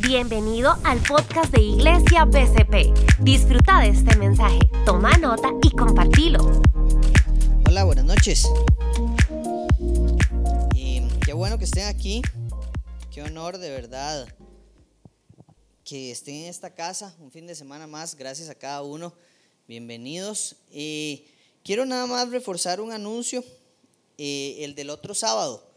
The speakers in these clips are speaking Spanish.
Bienvenido al podcast de Iglesia BCP. Disfruta de este mensaje, toma nota y compartilo. Hola, buenas noches. Y qué bueno que estén aquí. Qué honor de verdad que estén en esta casa un fin de semana más. Gracias a cada uno. Bienvenidos. Quiero nada más reforzar un anuncio, eh, el del otro sábado.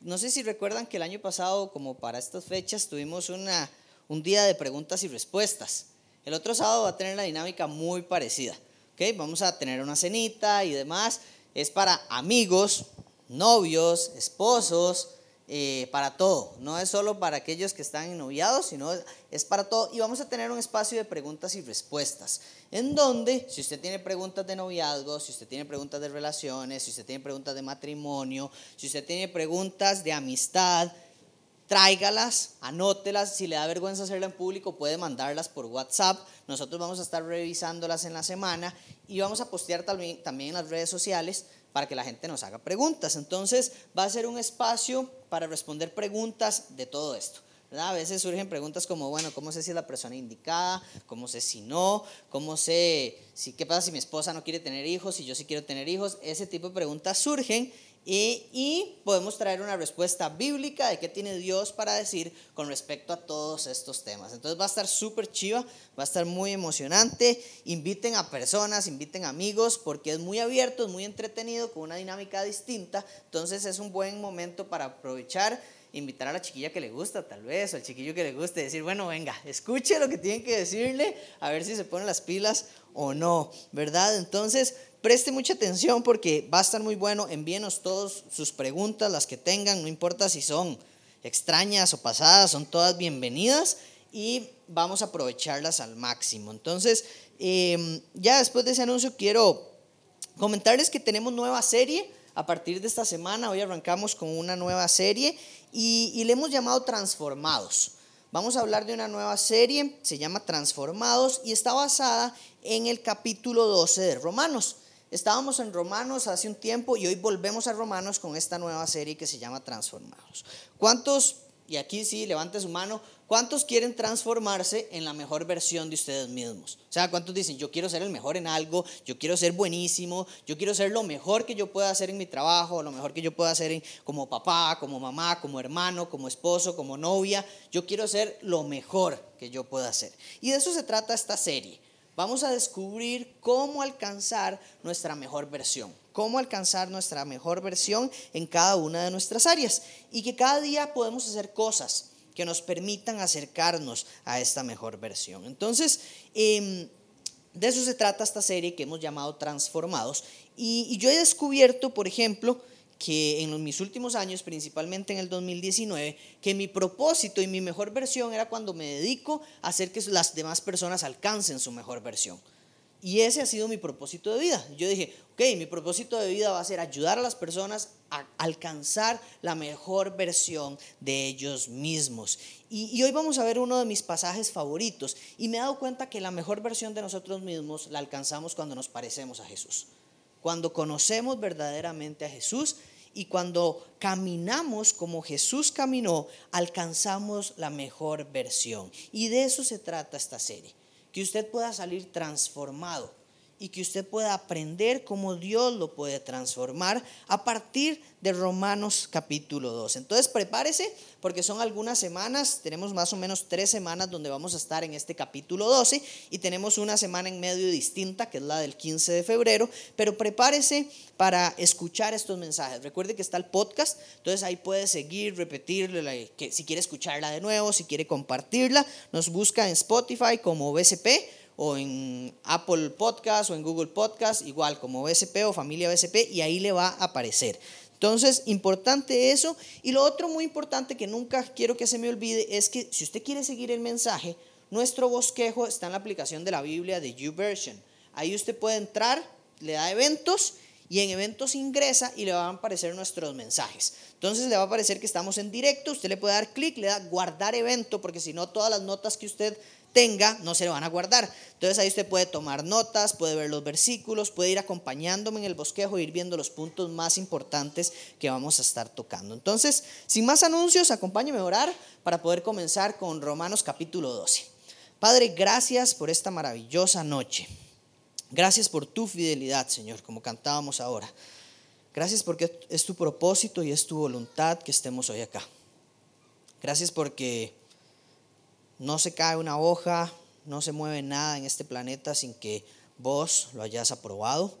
No sé si recuerdan que el año pasado, como para estas fechas, tuvimos una, un día de preguntas y respuestas. El otro sábado va a tener la dinámica muy parecida. ¿okay? Vamos a tener una cenita y demás. Es para amigos, novios, esposos, eh, para todo. No es solo para aquellos que están noviados, sino es para todo. Y vamos a tener un espacio de preguntas y respuestas, en donde si usted tiene preguntas de noviazgo, si usted tiene preguntas de relaciones, si usted tiene preguntas de matrimonio, si usted tiene preguntas de amistad, tráigalas, anótelas. Si le da vergüenza hacerla en público, puede mandarlas por WhatsApp. Nosotros vamos a estar revisándolas en la semana y vamos a postear también en las redes sociales para que la gente nos haga preguntas. Entonces va a ser un espacio para responder preguntas de todo esto. A veces surgen preguntas como, bueno, ¿cómo sé si es la persona indicada? ¿Cómo sé si no? ¿Cómo sé si qué pasa si mi esposa no quiere tener hijos? Si yo sí quiero tener hijos. Ese tipo de preguntas surgen y, podemos traer una respuesta bíblica de qué tiene Dios para decir con respecto a todos estos temas. Entonces va a estar súper chiva, va a estar muy emocionante. Inviten a personas, inviten amigos, porque es muy abierto, es muy entretenido, con una dinámica distinta. Entonces es un buen momento para aprovechar invitar a la chiquilla que le gusta, tal vez, o al chiquillo que le guste, decir, bueno, venga, escuche lo que tienen que decirle, a ver si se ponen las pilas o no, ¿verdad? Entonces, preste mucha atención porque va a estar muy bueno. Envíenos todas sus preguntas, las que tengan, no importa si son extrañas o pasadas, son todas bienvenidas y vamos a aprovecharlas al máximo. Entonces, em, ya después de ese anuncio quiero comentarles que tenemos nueva serie. A partir de esta semana, hoy arrancamos con una nueva serie y, y le hemos llamado Transformados. Vamos a hablar de una nueva serie, se llama Transformados y está basada en el capítulo 12 de Romanos. Estábamos en Romanos hace un tiempo y hoy volvemos a Romanos con esta nueva serie que se llama Transformados. ¿Cuántos, y aquí sí, levante su mano, cuántos quieren transformarse en la mejor versión de ustedes mismos? O sea, ¿cuántos dicen, yo quiero ser el mejor en algo, yo quiero ser buenísimo, yo quiero ser lo mejor que yo pueda hacer en mi trabajo, lo mejor que yo pueda hacer como papá, como mamá, como hermano, como esposo, como novia? Yo quiero ser lo mejor que yo pueda hacer. Y de eso se trata esta serie vamos a descubrir cómo alcanzar nuestra mejor versión, cómo alcanzar nuestra mejor versión en cada una de nuestras áreas y que cada día podemos hacer cosas que nos permitan acercarnos a esta mejor versión. Entonces, em, de eso se trata esta serie que hemos llamado Transformados. y yo he descubierto, por ejemplo, que en mis últimos años, principalmente en el 2019, que mi propósito y mi mejor versión era cuando me dedico a hacer que las demás personas alcancen su mejor versión. Y ese ha sido mi propósito de vida. Yo dije, ok, mi propósito de vida va a ser ayudar a las personas a alcanzar la mejor versión de ellos mismos. Y, y, hoy vamos a ver uno de mis pasajes favoritos. Y me he dado cuenta que la mejor versión de nosotros mismos la alcanzamos cuando nos parecemos a Jesús cuando conocemos verdaderamente a Jesús y cuando caminamos como Jesús caminó, alcanzamos la mejor versión. Y de eso se trata esta serie, que usted pueda salir transformado y que usted pueda aprender cómo Dios lo puede transformar a partir de Romanos capítulo 2. Entonces prepárese porque son algunas semanas, tenemos más o menos tres semanas donde vamos a estar en este capítulo 12 y tenemos una semana en medio distinta que es la del 15 de febrero, pero prepárese para escuchar estos mensajes. Recuerde que está el podcast, entonces ahí puede seguir, repetirla, que si quiere escucharla de nuevo, si quiere compartirla, nos busca en Spotify como BCP o en Apple Podcast o en Google Podcast, igual como BSP o familia BSP, y ahí le va a aparecer. Entonces, importante eso. Y lo otro muy importante que nunca quiero que se me olvide es que si usted quiere seguir el mensaje, nuestro bosquejo está en la aplicación de la Biblia de YouVersion. Ahí usted puede entrar, le da eventos y en eventos ingresa y le van a aparecer nuestros mensajes. Entonces le va a aparecer que estamos en directo, usted le puede dar clic, le da guardar evento, porque si no todas las notas que usted tenga no se le van a guardar. Entonces ahí usted puede tomar notas, puede ver los versículos, puede ir acompañándome en el bosquejo, ir viendo los puntos más importantes que vamos a estar tocando. Entonces, sin más anuncios, acompáñeme a orar para poder comenzar con Romanos capítulo 12. Padre, gracias por esta maravillosa noche. Gracias por tu fidelidad, Señor, como cantábamos ahora. Gracias porque es tu propósito y es tu voluntad que estemos hoy acá. Gracias porque no se cae una hoja, no se mueve nada en este planeta sin que vos lo hayas aprobado.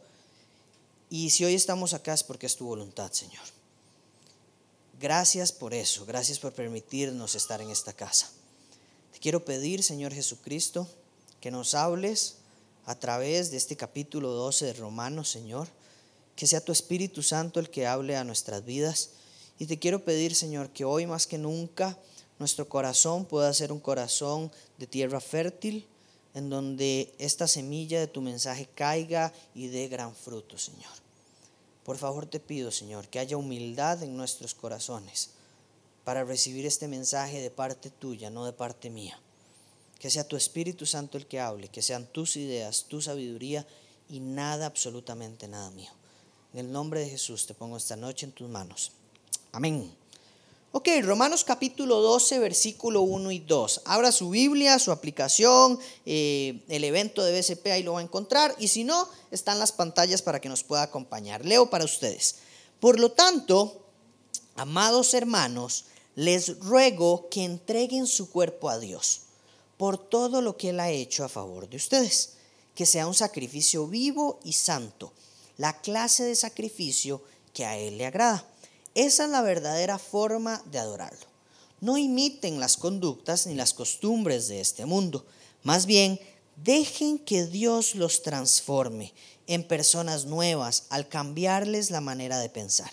Y si hoy estamos acá es porque es tu voluntad, Señor. Gracias por eso, gracias por permitirnos estar en esta casa. Te quiero pedir, Señor Jesucristo, que nos hables a través de este capítulo 12 de Romanos, Señor. Que sea tu Espíritu Santo el que hable a nuestras vidas. Y te quiero pedir, Señor, que hoy más que nunca nuestro corazón pueda ser un corazón de tierra fértil, en donde esta semilla de tu mensaje caiga y dé gran fruto, Señor. Por favor te pido, Señor, que haya humildad en nuestros corazones para recibir este mensaje de parte tuya, no de parte mía. Que sea tu Espíritu Santo el que hable, que sean tus ideas, tu sabiduría y nada, absolutamente nada mío. En el nombre de Jesús te pongo esta noche en tus manos. Amén. Ok, Romanos capítulo 12, versículo 1 y 2. Abra su Biblia, su aplicación, eh, el evento de BCP, ahí lo va a encontrar. Y si no, están las pantallas para que nos pueda acompañar. Leo para ustedes. Por lo tanto, amados hermanos, les ruego que entreguen su cuerpo a Dios por todo lo que Él ha hecho a favor de ustedes, que sea un sacrificio vivo y santo, la clase de sacrificio que a Él le agrada. Esa es la verdadera forma de adorarlo. No imiten las conductas ni las costumbres de este mundo, más bien dejen que Dios los transforme en personas nuevas al cambiarles la manera de pensar.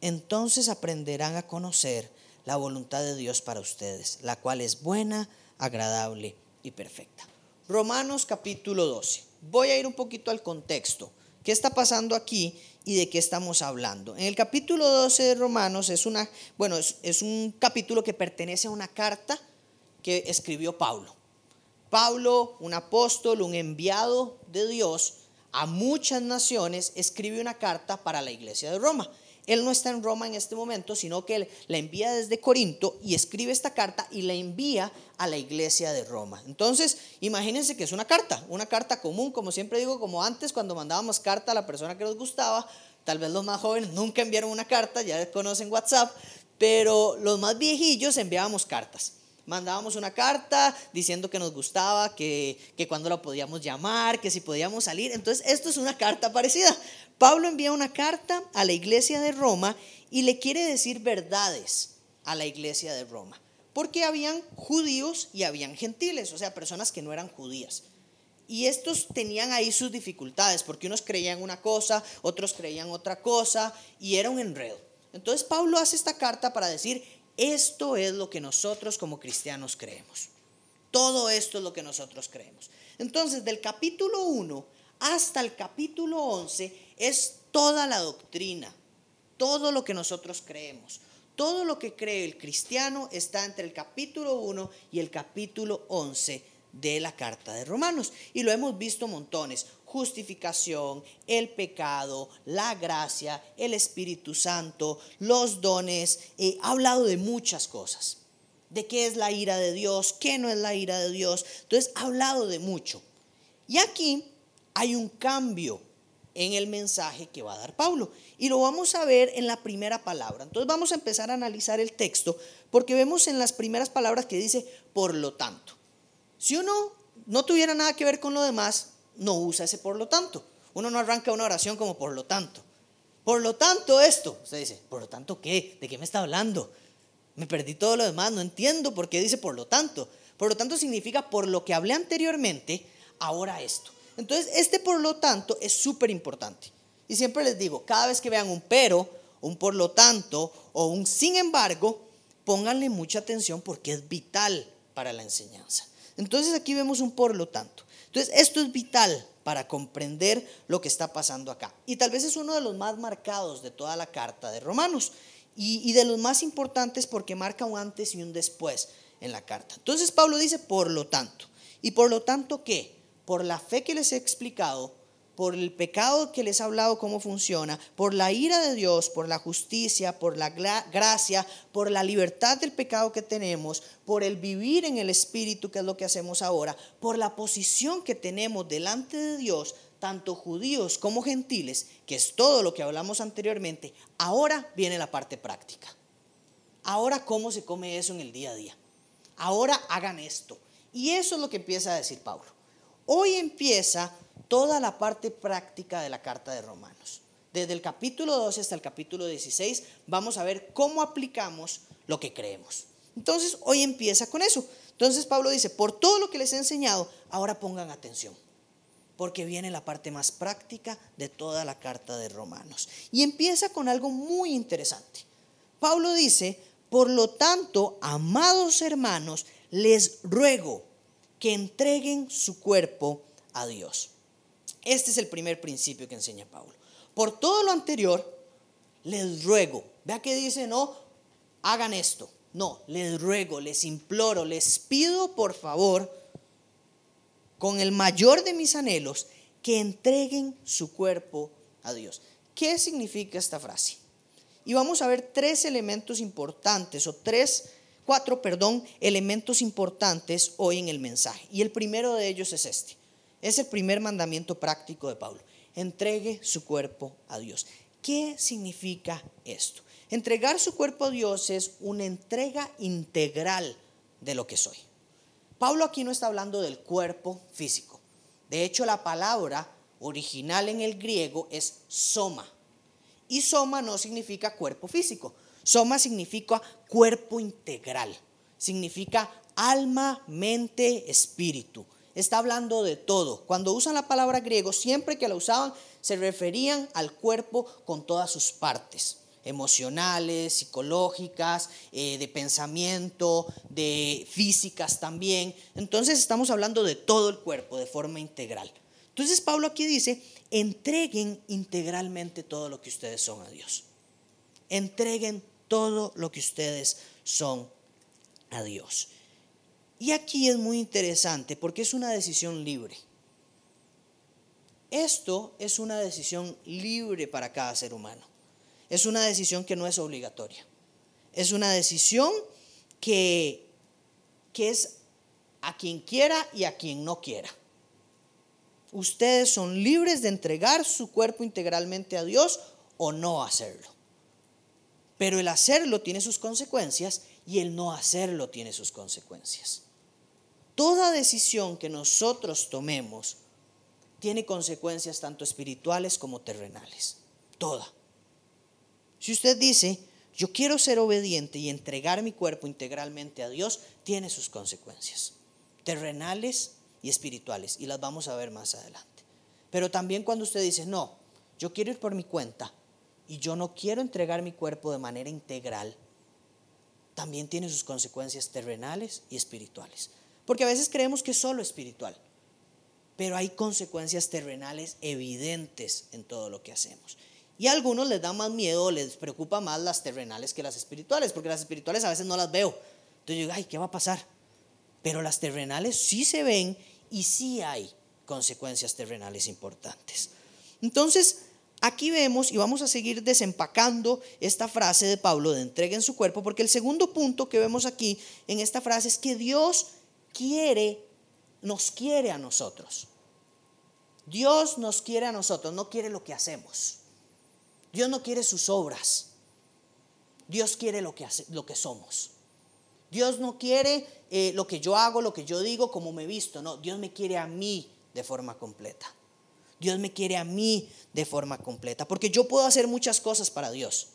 Entonces aprenderán a conocer la voluntad de Dios para ustedes, la cual es buena, agradable y perfecta. Romanos capítulo 12. Voy a ir un poquito al contexto. ¿Qué está pasando aquí y de qué estamos hablando? En el capítulo 12 de Romanos es una, bueno, es, un capítulo que pertenece a una carta que escribió Pablo. Pablo, un apóstol, un enviado de Dios a muchas naciones, escribe una carta para la iglesia de Roma. Él no está en Roma en este momento, sino que él la envía desde Corinto y escribe esta carta y la envía a la iglesia de Roma. Entonces, imagínense que es una carta, una carta común, como siempre digo, como antes cuando mandábamos carta a la persona que nos gustaba, tal vez los más jóvenes nunca enviaron una carta, ya conocen WhatsApp, pero los más viejillos enviábamos cartas mandábamos una carta diciendo que nos gustaba, que, que cuando la podíamos llamar, que si podíamos salir. Entonces, esto es una carta parecida. Pablo envía una carta a la iglesia de Roma y le quiere decir verdades a la iglesia de Roma. Porque habían judíos y habían gentiles, o sea, personas que no eran judías. Y estos tenían ahí sus dificultades, porque unos creían una cosa, otros creían otra cosa, y era un enredo. Entonces Pablo hace esta carta para decir, esto es lo que nosotros como cristianos creemos. Todo esto es lo que nosotros creemos. Entonces, del capítulo 1 hasta el capítulo 11 es toda la doctrina, todo lo que nosotros creemos. Todo lo que cree el cristiano está entre el capítulo 1 y el capítulo 11 de la carta de Romanos. Y lo hemos visto montones. Justificación, el pecado, la gracia, el Espíritu Santo, los dones. Eh, ha hablado de muchas cosas. De qué es la ira de Dios, qué no es la ira de Dios. Entonces ha hablado de mucho. Y aquí hay un cambio en el mensaje que va a dar Pablo. Y lo vamos a ver en la primera palabra. Entonces vamos a empezar a analizar el texto porque vemos en las primeras palabras que dice, por lo tanto. Si uno no tuviera nada que ver con lo demás, no usa ese por lo tanto. Uno no arranca una oración como por lo tanto. Por lo tanto esto. Usted dice, ¿por lo tanto qué? ¿De qué me está hablando? Me perdí todo lo demás, no entiendo por qué dice por lo tanto. Por lo tanto significa por lo que hablé anteriormente, ahora esto. Entonces, este por lo tanto es súper importante. Y siempre les digo, cada vez que vean un pero, un por lo tanto o un sin embargo, pónganle mucha atención porque es vital para la enseñanza. Entonces aquí vemos un por lo tanto. Entonces esto es vital para comprender lo que está pasando acá. Y tal vez es uno de los más marcados de toda la carta de Romanos y, de los más importantes porque marca un antes y un después en la carta. Entonces Pablo dice, por lo tanto. ¿Y por lo tanto qué? Por la fe que les he explicado, por el pecado que les he hablado cómo funciona, por la ira de Dios, por la justicia, por la gracia, por la libertad del pecado que tenemos, por el vivir en el Espíritu, que es lo que hacemos ahora, por la posición que tenemos delante de Dios, tanto judíos como gentiles, que es todo lo que hablamos anteriormente, ahora viene la parte práctica. Ahora, ¿cómo se come eso en el día a día? Ahora hagan esto. Y eso es lo que empieza a decir Pablo. Hoy empieza toda la parte práctica de la carta de Romanos. Desde el capítulo 12 hasta el capítulo 16 vamos a ver cómo aplicamos lo que creemos. Entonces, hoy empieza con eso. Entonces Pablo dice, por todo lo que les he enseñado, ahora pongan atención porque viene la parte más práctica de toda la carta de Romanos. Y empieza con algo muy interesante. Pablo dice, por lo tanto, amados hermanos, les ruego que entreguen su cuerpo a Dios. Este es el primer principio que enseña Pablo. Por todo lo anterior, les ruego. Vea que dice, no, hagan esto. No, les ruego, les imploro, les pido por favor con el mayor de mis anhelos, que entreguen su cuerpo a Dios. ¿Qué significa esta frase? Y vamos a ver tres elementos importantes, o tres, cuatro, perdón, elementos importantes hoy en el mensaje. Y el primero de ellos es este. Es el primer mandamiento práctico de Pablo. Entregue su cuerpo a Dios. ¿Qué significa esto? Entregar su cuerpo a Dios es una entrega integral de lo que soy. Pablo aquí no está hablando del cuerpo físico. De hecho, la palabra original en el griego es soma. Y soma no significa cuerpo físico. Soma significa cuerpo integral. Significa alma, mente, espíritu. Está hablando de todo. Cuando usan la palabra griego, siempre que la usaban, se referían al cuerpo con todas sus partes emocionales, psicológicas, eh, de pensamiento, de físicas también. Entonces estamos hablando de todo el cuerpo de forma integral. Entonces Pablo aquí dice, entreguen integralmente todo lo que ustedes son a Dios. Entreguen todo lo que ustedes son a Dios. Y aquí es muy interesante porque es una decisión libre. Esto es una decisión libre para cada ser humano es una decisión que no es obligatoria. Es una decisión que, que es a quien quiera y a quien no quiera. Ustedes son libres de entregar su cuerpo integralmente a Dios o no hacerlo. Pero el hacerlo tiene sus consecuencias y el no hacerlo tiene sus consecuencias. Toda decisión que nosotros tomemos tiene consecuencias tanto espirituales como terrenales. Toda. Si usted dice, yo quiero ser obediente y entregar mi cuerpo integralmente a Dios, tiene sus consecuencias, terrenales y espirituales, y las vamos a ver más adelante. Pero también cuando usted dice, no, yo quiero ir por mi cuenta y yo no quiero entregar mi cuerpo de manera integral, también tiene sus consecuencias terrenales y espirituales. Porque a veces creemos que es solo espiritual, pero hay consecuencias terrenales evidentes en todo lo que hacemos. Y a algunos les da más miedo, les preocupa más las terrenales que las espirituales, porque las espirituales a veces no las veo. Entonces yo digo, ay, ¿qué va a pasar? Pero las terrenales sí se ven y sí hay consecuencias terrenales importantes. Entonces, aquí vemos y vamos a seguir desempacando esta frase de Pablo de entreguen su cuerpo, porque el segundo punto que vemos aquí en esta frase es que Dios quiere, nos quiere a nosotros. Dios nos quiere a nosotros, no quiere lo que hacemos. Dios no quiere sus obras. Dios quiere lo que, lo que somos. Dios no quiere eh, lo que yo hago, lo que yo digo, como me visto. No, Dios me quiere a mí de forma completa. Dios me quiere a mí de forma completa. Porque yo puedo hacer muchas cosas para Dios.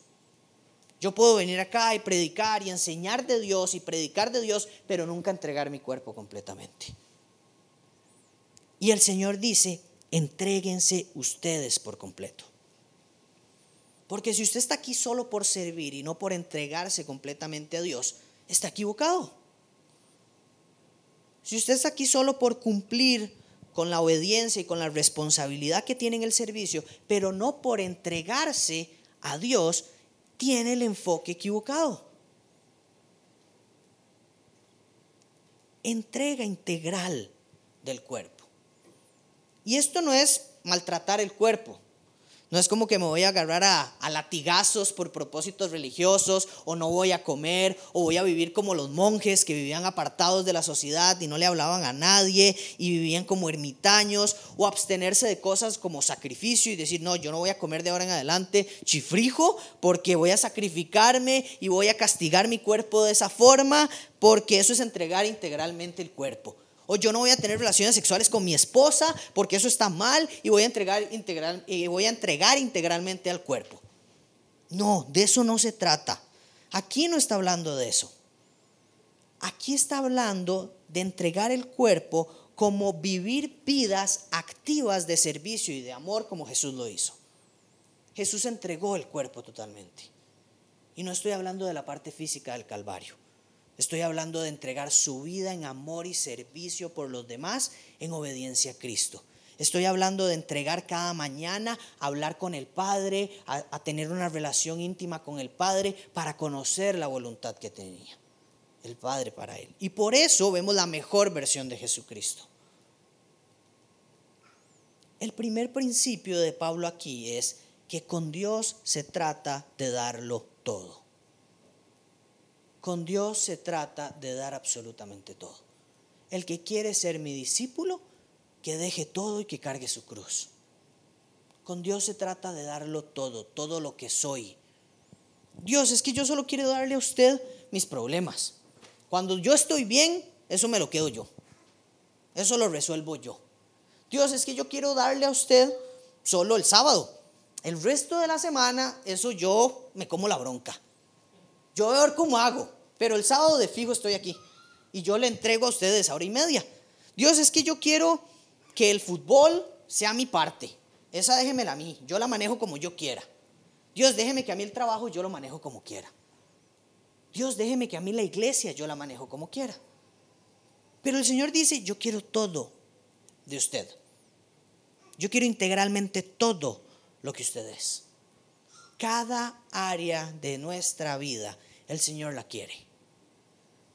Yo puedo venir acá y predicar y enseñar de Dios y predicar de Dios, pero nunca entregar mi cuerpo completamente. Y el Señor dice, entréguense ustedes por completo. Porque si usted está aquí solo por servir y no por entregarse completamente a Dios, está equivocado. si usted está aquí solo por cumplir con la obediencia y con la responsabilidad que tiene en el servicio, pero no por entregarse a Dios, tiene el enfoque equivocado. Entrega integral del cuerpo. Y esto no es maltratar el cuerpo. No es como que me voy a agarrar a, latigazos por propósitos religiosos, o no voy a comer, o voy a vivir como los monjes que vivían apartados de la sociedad y no le hablaban a nadie y vivían como ermitaños, o abstenerse de cosas como sacrificio y decir, no, yo no voy a comer de ahora en adelante chifrijo porque voy a sacrificarme y voy a castigar mi cuerpo de esa forma, porque eso es entregar integralmente el cuerpo. Yo no voy a tener relaciones sexuales con mi esposa porque eso está mal y voy a entregar, integral, y voy a entregar integralmente al cuerpo. No, de eso no se trata. Aquí no está hablando de eso. Aquí está hablando de entregar el cuerpo como vivir vidas activas de servicio y de amor como Jesús lo hizo. Jesús entregó el cuerpo totalmente. Y no estoy hablando de la parte física del Calvario. Estoy hablando de entregar su vida en amor y servicio por los demás en obediencia a Cristo. Estoy hablando de entregar cada mañana, a hablar con el Padre, a, tener una relación íntima con el Padre para conocer la voluntad que tenía el Padre para él. Y por eso vemos la mejor versión de Jesucristo. El primer principio de Pablo aquí es que con Dios se trata de darlo todo. Con Dios se trata de dar absolutamente todo. El que quiere ser mi discípulo, que deje todo y que cargue su cruz. Con Dios se trata de darlo todo, todo lo que soy. Dios, es que yo solo quiero darle a usted mis problemas. Cuando yo estoy bien, eso me lo quedo yo. Eso lo resuelvo yo. Dios, es que yo quiero darle a usted solo el sábado. El resto de la semana, eso yo me como la bronca. Yo voy a ver cómo hago, pero el sábado de fijo estoy aquí y yo le entrego a ustedes hora y media. Dios, es que yo quiero que el fútbol sea mi parte. Esa déjemela a mí, yo la manejo como yo quiera. Dios, déjeme que a mí el trabajo yo lo manejo como quiera. Dios, déjeme que a mí la iglesia yo la manejo como quiera. Pero el Señor dice, yo quiero todo de usted. Yo quiero integralmente todo lo que usted es cada área de nuestra vida el Señor la quiere.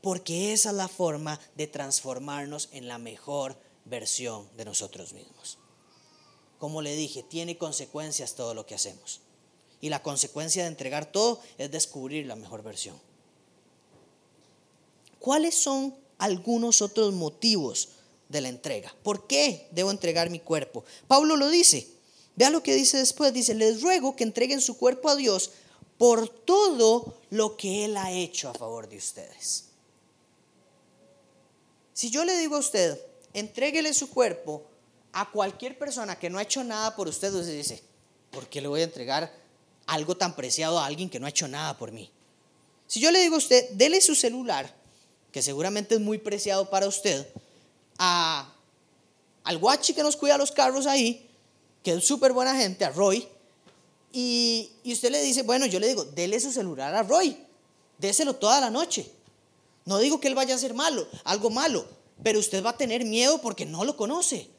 Porque esa es la forma de transformarnos en la mejor versión de nosotros mismos. Como le dije, tiene consecuencias todo lo que hacemos. Y la consecuencia de entregar todo es descubrir la mejor versión. ¿Cuáles son algunos otros motivos de la entrega? ¿Por qué debo entregar mi cuerpo? Pablo lo dice. Vea lo que dice después. Dice, les ruego que entreguen su cuerpo a Dios por todo lo que Él ha hecho a favor de ustedes. Si yo le digo a usted, entréguele su cuerpo a cualquier persona que no ha hecho nada por usted, usted dice, ¿por qué le voy a entregar algo tan preciado a alguien que no ha hecho nada por mí? Si yo le digo a usted, dele su celular, que seguramente es muy preciado para usted, a, al guachi que nos cuida los carros ahí, que es súper buena gente, a Roy, y, usted le dice, bueno, yo le digo, dele su celular a Roy, déselo toda la noche. No digo que él vaya a hacer malo, algo malo, pero usted va a tener miedo porque no lo conoce,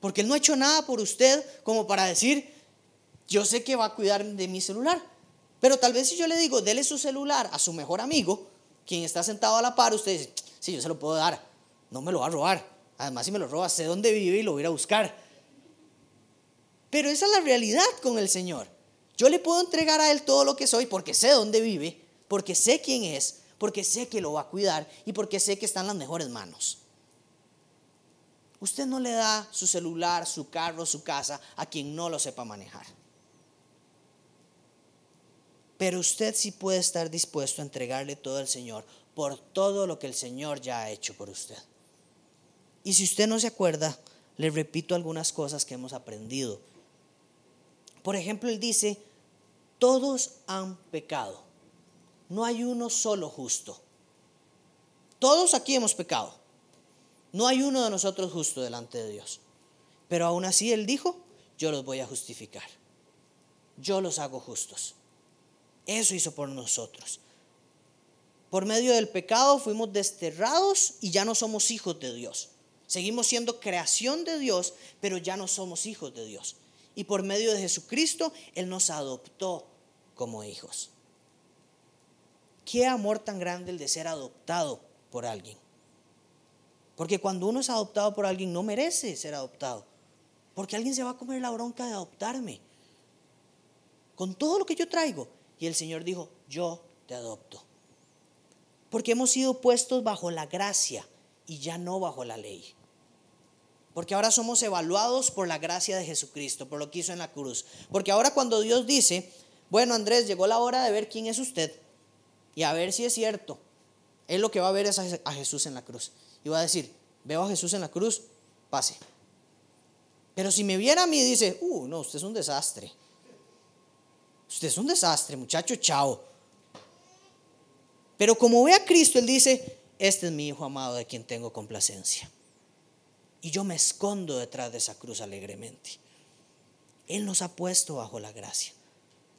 porque él no ha hecho nada por usted como para decir, yo sé que va a cuidar de mi celular. Pero tal vez si yo le digo, dele su celular a su mejor amigo, quien está sentado a la par, usted dice, sí, yo se lo puedo dar, no me lo va a robar. Además, si me lo roba, sé dónde vive y lo voy a buscar. Pero esa es la realidad con el Señor. Yo le puedo entregar a Él todo lo que soy porque sé dónde vive, porque sé quién es, porque sé que lo va a cuidar y porque sé que está en las mejores manos. Usted no le da su celular, su carro, su casa a quien no lo sepa manejar. Pero usted sí puede estar dispuesto a entregarle todo al Señor por todo lo que el Señor ya ha hecho por usted. Y si usted no se acuerda, le repito algunas cosas que hemos aprendido por ejemplo, él dice, todos han pecado. No hay uno solo justo. Todos aquí hemos pecado. No hay uno de nosotros justo delante de Dios. Pero aún así Él dijo, yo los voy a justificar. Yo los hago justos. Eso hizo por nosotros. Por medio del pecado fuimos desterrados y ya no somos hijos de Dios. Seguimos siendo creación de Dios, pero ya no somos hijos de Dios. Y por medio de Jesucristo, Él nos adoptó como hijos. Qué amor tan grande el de ser adoptado por alguien. Porque cuando uno es adoptado por alguien, no merece ser adoptado. Porque alguien se va a comer la bronca de adoptarme. Con todo lo que yo traigo. Y el Señor dijo, yo te adopto. Porque hemos sido puestos bajo la gracia y ya no bajo la ley. Porque ahora somos evaluados por la gracia de Jesucristo, por lo que hizo en la cruz. Porque ahora cuando Dios dice, bueno Andrés, llegó la hora de ver quién es usted y a ver si es cierto, él lo que va a ver es a Jesús en la cruz. Y va a decir, veo a Jesús en la cruz, pase. Pero si me viera a mí, dice, uh, no, usted es un desastre. Usted es un desastre, muchacho, chao. Pero como ve a Cristo, Él dice, este es mi Hijo amado de quien tengo complacencia. Y yo me escondo detrás de esa cruz alegremente. Él nos ha puesto bajo la gracia.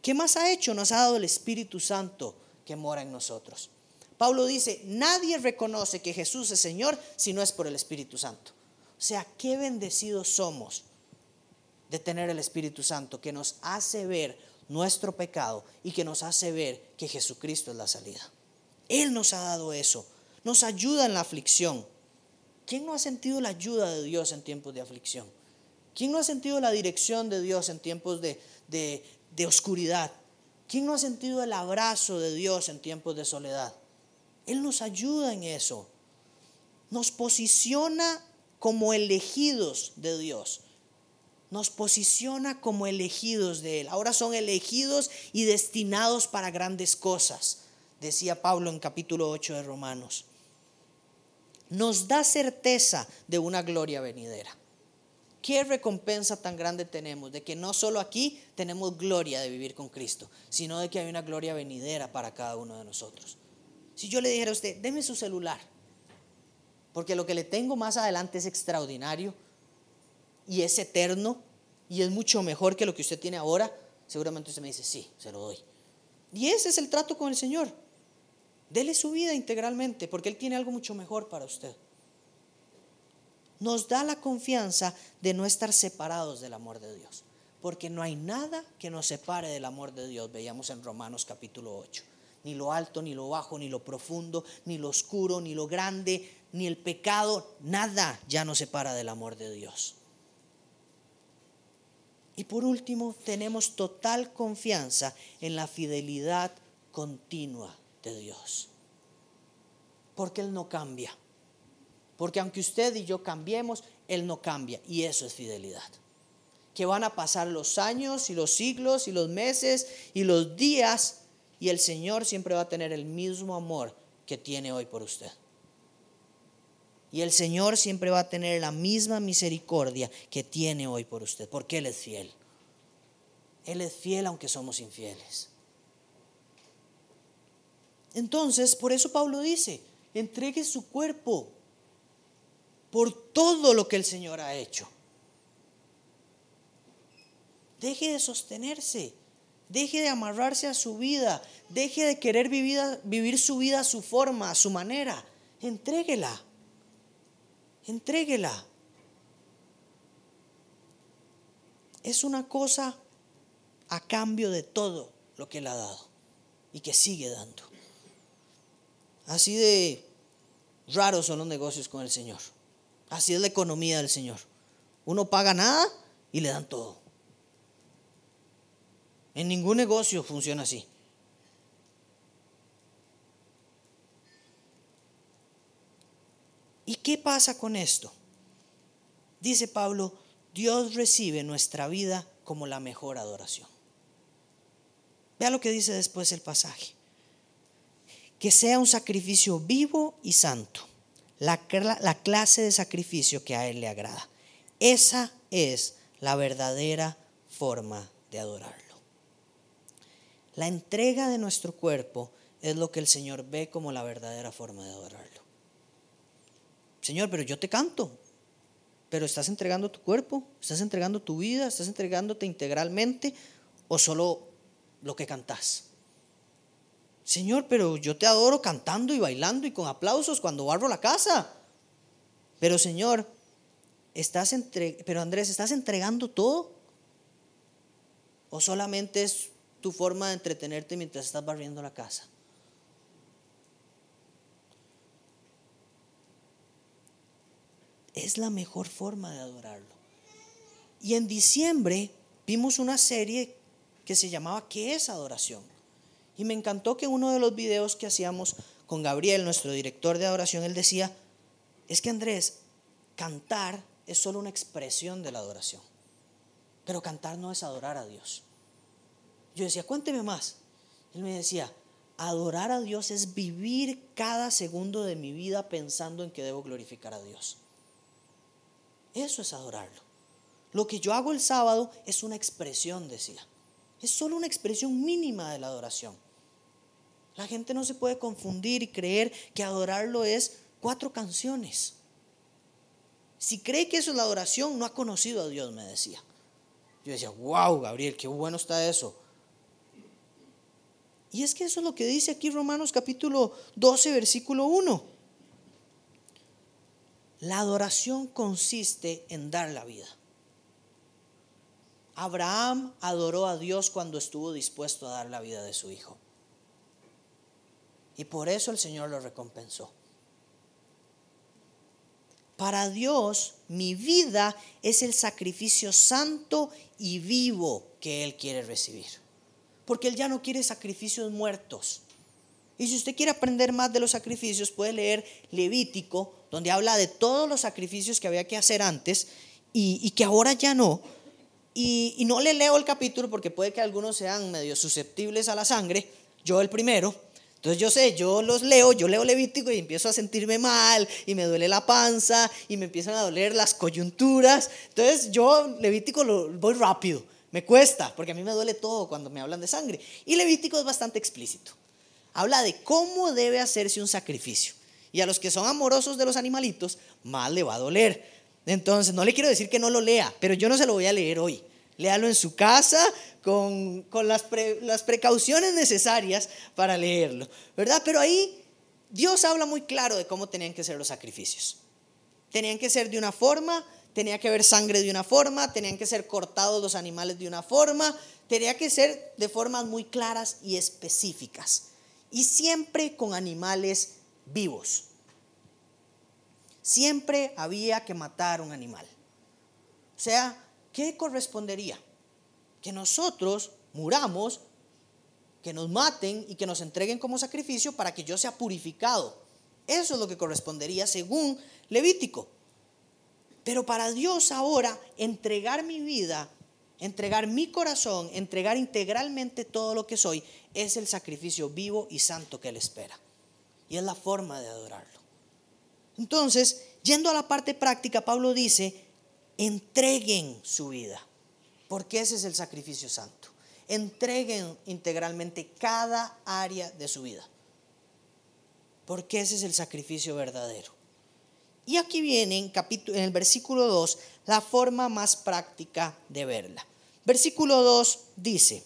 ¿Qué más ha hecho? Nos ha dado el Espíritu Santo que mora en nosotros. Pablo dice, nadie reconoce que Jesús es Señor si no es por el Espíritu Santo. O sea, qué bendecidos somos de tener el Espíritu Santo que nos hace ver nuestro pecado y que nos hace ver que Jesucristo es la salida. Él nos ha dado eso, nos ayuda en la aflicción. ¿Quién no ha sentido la ayuda de Dios en tiempos de aflicción? ¿Quién no ha sentido la dirección de Dios en tiempos de, de, oscuridad? ¿Quién no ha sentido el abrazo de Dios en tiempos de soledad? Él nos ayuda en eso. Nos posiciona como elegidos de Dios. Nos posiciona como elegidos de Él. Ahora son elegidos y destinados para grandes cosas decía Pablo en capítulo 8 de Romanos. Nos da certeza de una gloria venidera. ¿Qué recompensa tan grande tenemos de que no solo aquí tenemos gloria de vivir con Cristo, sino de que hay una gloria venidera para cada uno de nosotros? Si yo le dijera a usted, deme su celular, porque lo que le tengo más adelante es extraordinario y es eterno y es mucho mejor que lo que usted tiene ahora, seguramente usted me dice, sí, se lo doy. Y ese es el trato con el Señor. Dele su vida integralmente porque Él tiene algo mucho mejor para usted. Nos da la confianza de no estar separados del amor de Dios. Porque no hay nada que nos separe del amor de Dios, veíamos en Romanos capítulo 8. Ni lo alto, ni lo bajo, ni lo profundo, ni lo oscuro, ni lo grande, ni el pecado, nada ya nos separa del amor de Dios. Y por último, tenemos total confianza en la fidelidad continua Dios. Porque Él no cambia. Porque aunque usted y yo cambiemos, Él no cambia. Y eso es fidelidad. Que van a pasar los años y los siglos y los meses y los días y el Señor siempre va a tener el mismo amor que tiene hoy por usted. Y el Señor siempre va a tener la misma misericordia que tiene hoy por usted, porque Él es fiel. Él es fiel aunque somos infieles. Entonces, por eso Pablo dice, entregue su cuerpo por todo lo que el Señor ha hecho. Deje de sostenerse, deje de amarrarse a su vida, deje de querer vivir, su vida a su forma, a su manera. Entréguela, entréguela. Es una cosa a cambio de todo lo que Él ha dado y que sigue dando. Así de raros son los negocios con el Señor. Así es la economía del Señor. Uno paga nada y le dan todo. En ningún negocio funciona así. ¿Y qué pasa con esto? Dice Pablo, Dios recibe nuestra vida como la mejor adoración. Vea lo que dice después el pasaje que sea un sacrificio vivo y santo, la, clase de sacrificio que a Él le agrada. Esa es la verdadera forma de adorarlo. La entrega de nuestro cuerpo es lo que el Señor ve como la verdadera forma de adorarlo. Señor, pero yo te canto, pero estás entregando tu cuerpo, estás entregando tu vida, estás entregándote integralmente o solo lo que cantas. Señor, pero yo te adoro cantando y bailando y con aplausos cuando barro la casa. Pero Señor, estás entre, pero Andrés, ¿estás entregando todo? ¿O solamente es tu forma de entretenerte mientras estás barriendo la casa? Es la mejor forma de adorarlo. Y en diciembre vimos una serie que se llamaba ¿Qué es adoración? Y me encantó que en uno de los videos que hacíamos con Gabriel, nuestro director de adoración, él decía, es que Andrés, cantar es solo una expresión de la adoración, pero cantar no es adorar a Dios. Yo decía, cuénteme más. Él me decía, adorar a Dios es vivir cada segundo de mi vida pensando en que debo glorificar a Dios. Eso es adorarlo. Lo que yo hago el sábado es una expresión, decía. Es solo una expresión mínima de la adoración. La gente no se puede confundir y creer que adorarlo es cuatro canciones. Si cree que eso es la adoración, no ha conocido a Dios, me decía. Yo decía, wow, Gabriel, qué bueno está eso. Y es que eso es lo que dice aquí Romanos capítulo 12, versículo 1. La adoración consiste en dar la vida. Abraham adoró a Dios cuando estuvo dispuesto a dar la vida de su hijo. Y por eso el Señor lo recompensó. Para Dios, mi vida es el sacrificio santo y vivo que Él quiere recibir. Porque Él ya no quiere sacrificios muertos. Y si usted quiere aprender más de los sacrificios, puede leer Levítico, donde habla de todos los sacrificios que había que hacer antes y, que ahora ya no. Y, y no le leo el capítulo porque puede que algunos sean medio susceptibles a la sangre, yo el primero, entonces yo sé, yo los leo, yo leo Levítico y empiezo a sentirme mal y me duele la panza y me empiezan a doler las coyunturas. Entonces yo Levítico lo voy rápido, me cuesta, porque a mí me duele todo cuando me hablan de sangre. Y Levítico es bastante explícito. Habla de cómo debe hacerse un sacrificio. Y a los que son amorosos de los animalitos, más le va a doler. Entonces, no le quiero decir que no lo lea, pero yo no se lo voy a leer hoy. Léalo en su casa con, las, las precauciones necesarias para leerlo, ¿verdad? Pero ahí Dios habla muy claro de cómo tenían que ser los sacrificios. Tenían que ser de una forma, tenía que haber sangre de una forma, tenían que ser cortados los animales de una forma, tenía que ser de formas muy claras y específicas. Y siempre con animales vivos. Siempre había que matar un animal. O sea, ¿qué correspondería? Que nosotros muramos, que nos maten y que nos entreguen como sacrificio para que yo sea purificado. Eso es lo que correspondería según Levítico. Pero para Dios ahora entregar mi vida, entregar mi corazón, entregar integralmente todo lo que soy, es el sacrificio vivo y santo que Él espera. Y es la forma de adorarlo. Entonces, yendo a la parte práctica, Pablo dice, entreguen su vida, porque ese es el sacrificio santo. Entreguen integralmente cada área de su vida, porque ese es el sacrificio verdadero. Y aquí viene en, el versículo 2 la forma más práctica de verla. Versículo 2 dice,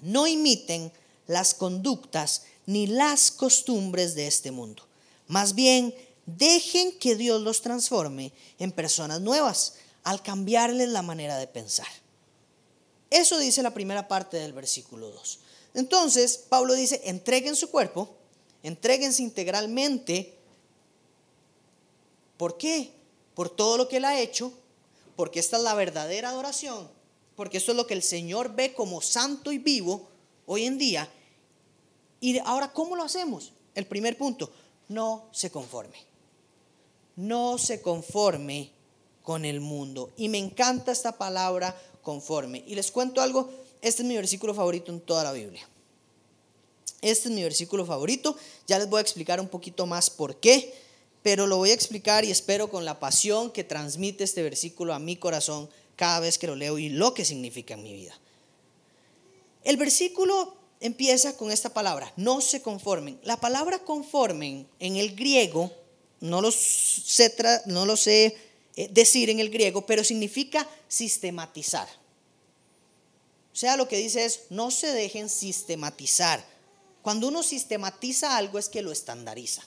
no imiten las conductas ni las costumbres de este mundo. Más bien, dejen que Dios los transforme en personas nuevas al cambiarles la manera de pensar. Eso dice la primera parte del versículo 2. Entonces, Pablo dice, entreguen su cuerpo, entreguense integralmente. ¿Por qué? Por todo lo que él ha hecho, porque esta es la verdadera adoración, porque esto es lo que el Señor ve como santo y vivo hoy en día. Y ahora, ¿cómo lo hacemos? El primer punto, no se conforme. No se conforme con el mundo. Y me encanta esta palabra conforme. Y les cuento algo, este es mi versículo favorito en toda la Biblia. Este es mi versículo favorito. Ya les voy a explicar un poquito más por qué, pero lo voy a explicar y espero con la pasión que transmite este versículo a mi corazón cada vez que lo leo y lo que significa en mi vida. El versículo empieza con esta palabra, no se conformen. La palabra conformen en el griego, no lo sé, no lo sé decir en el griego, pero significa sistematizar. O sea, lo que dice es, no se dejen sistematizar. Cuando uno sistematiza algo es que lo estandariza.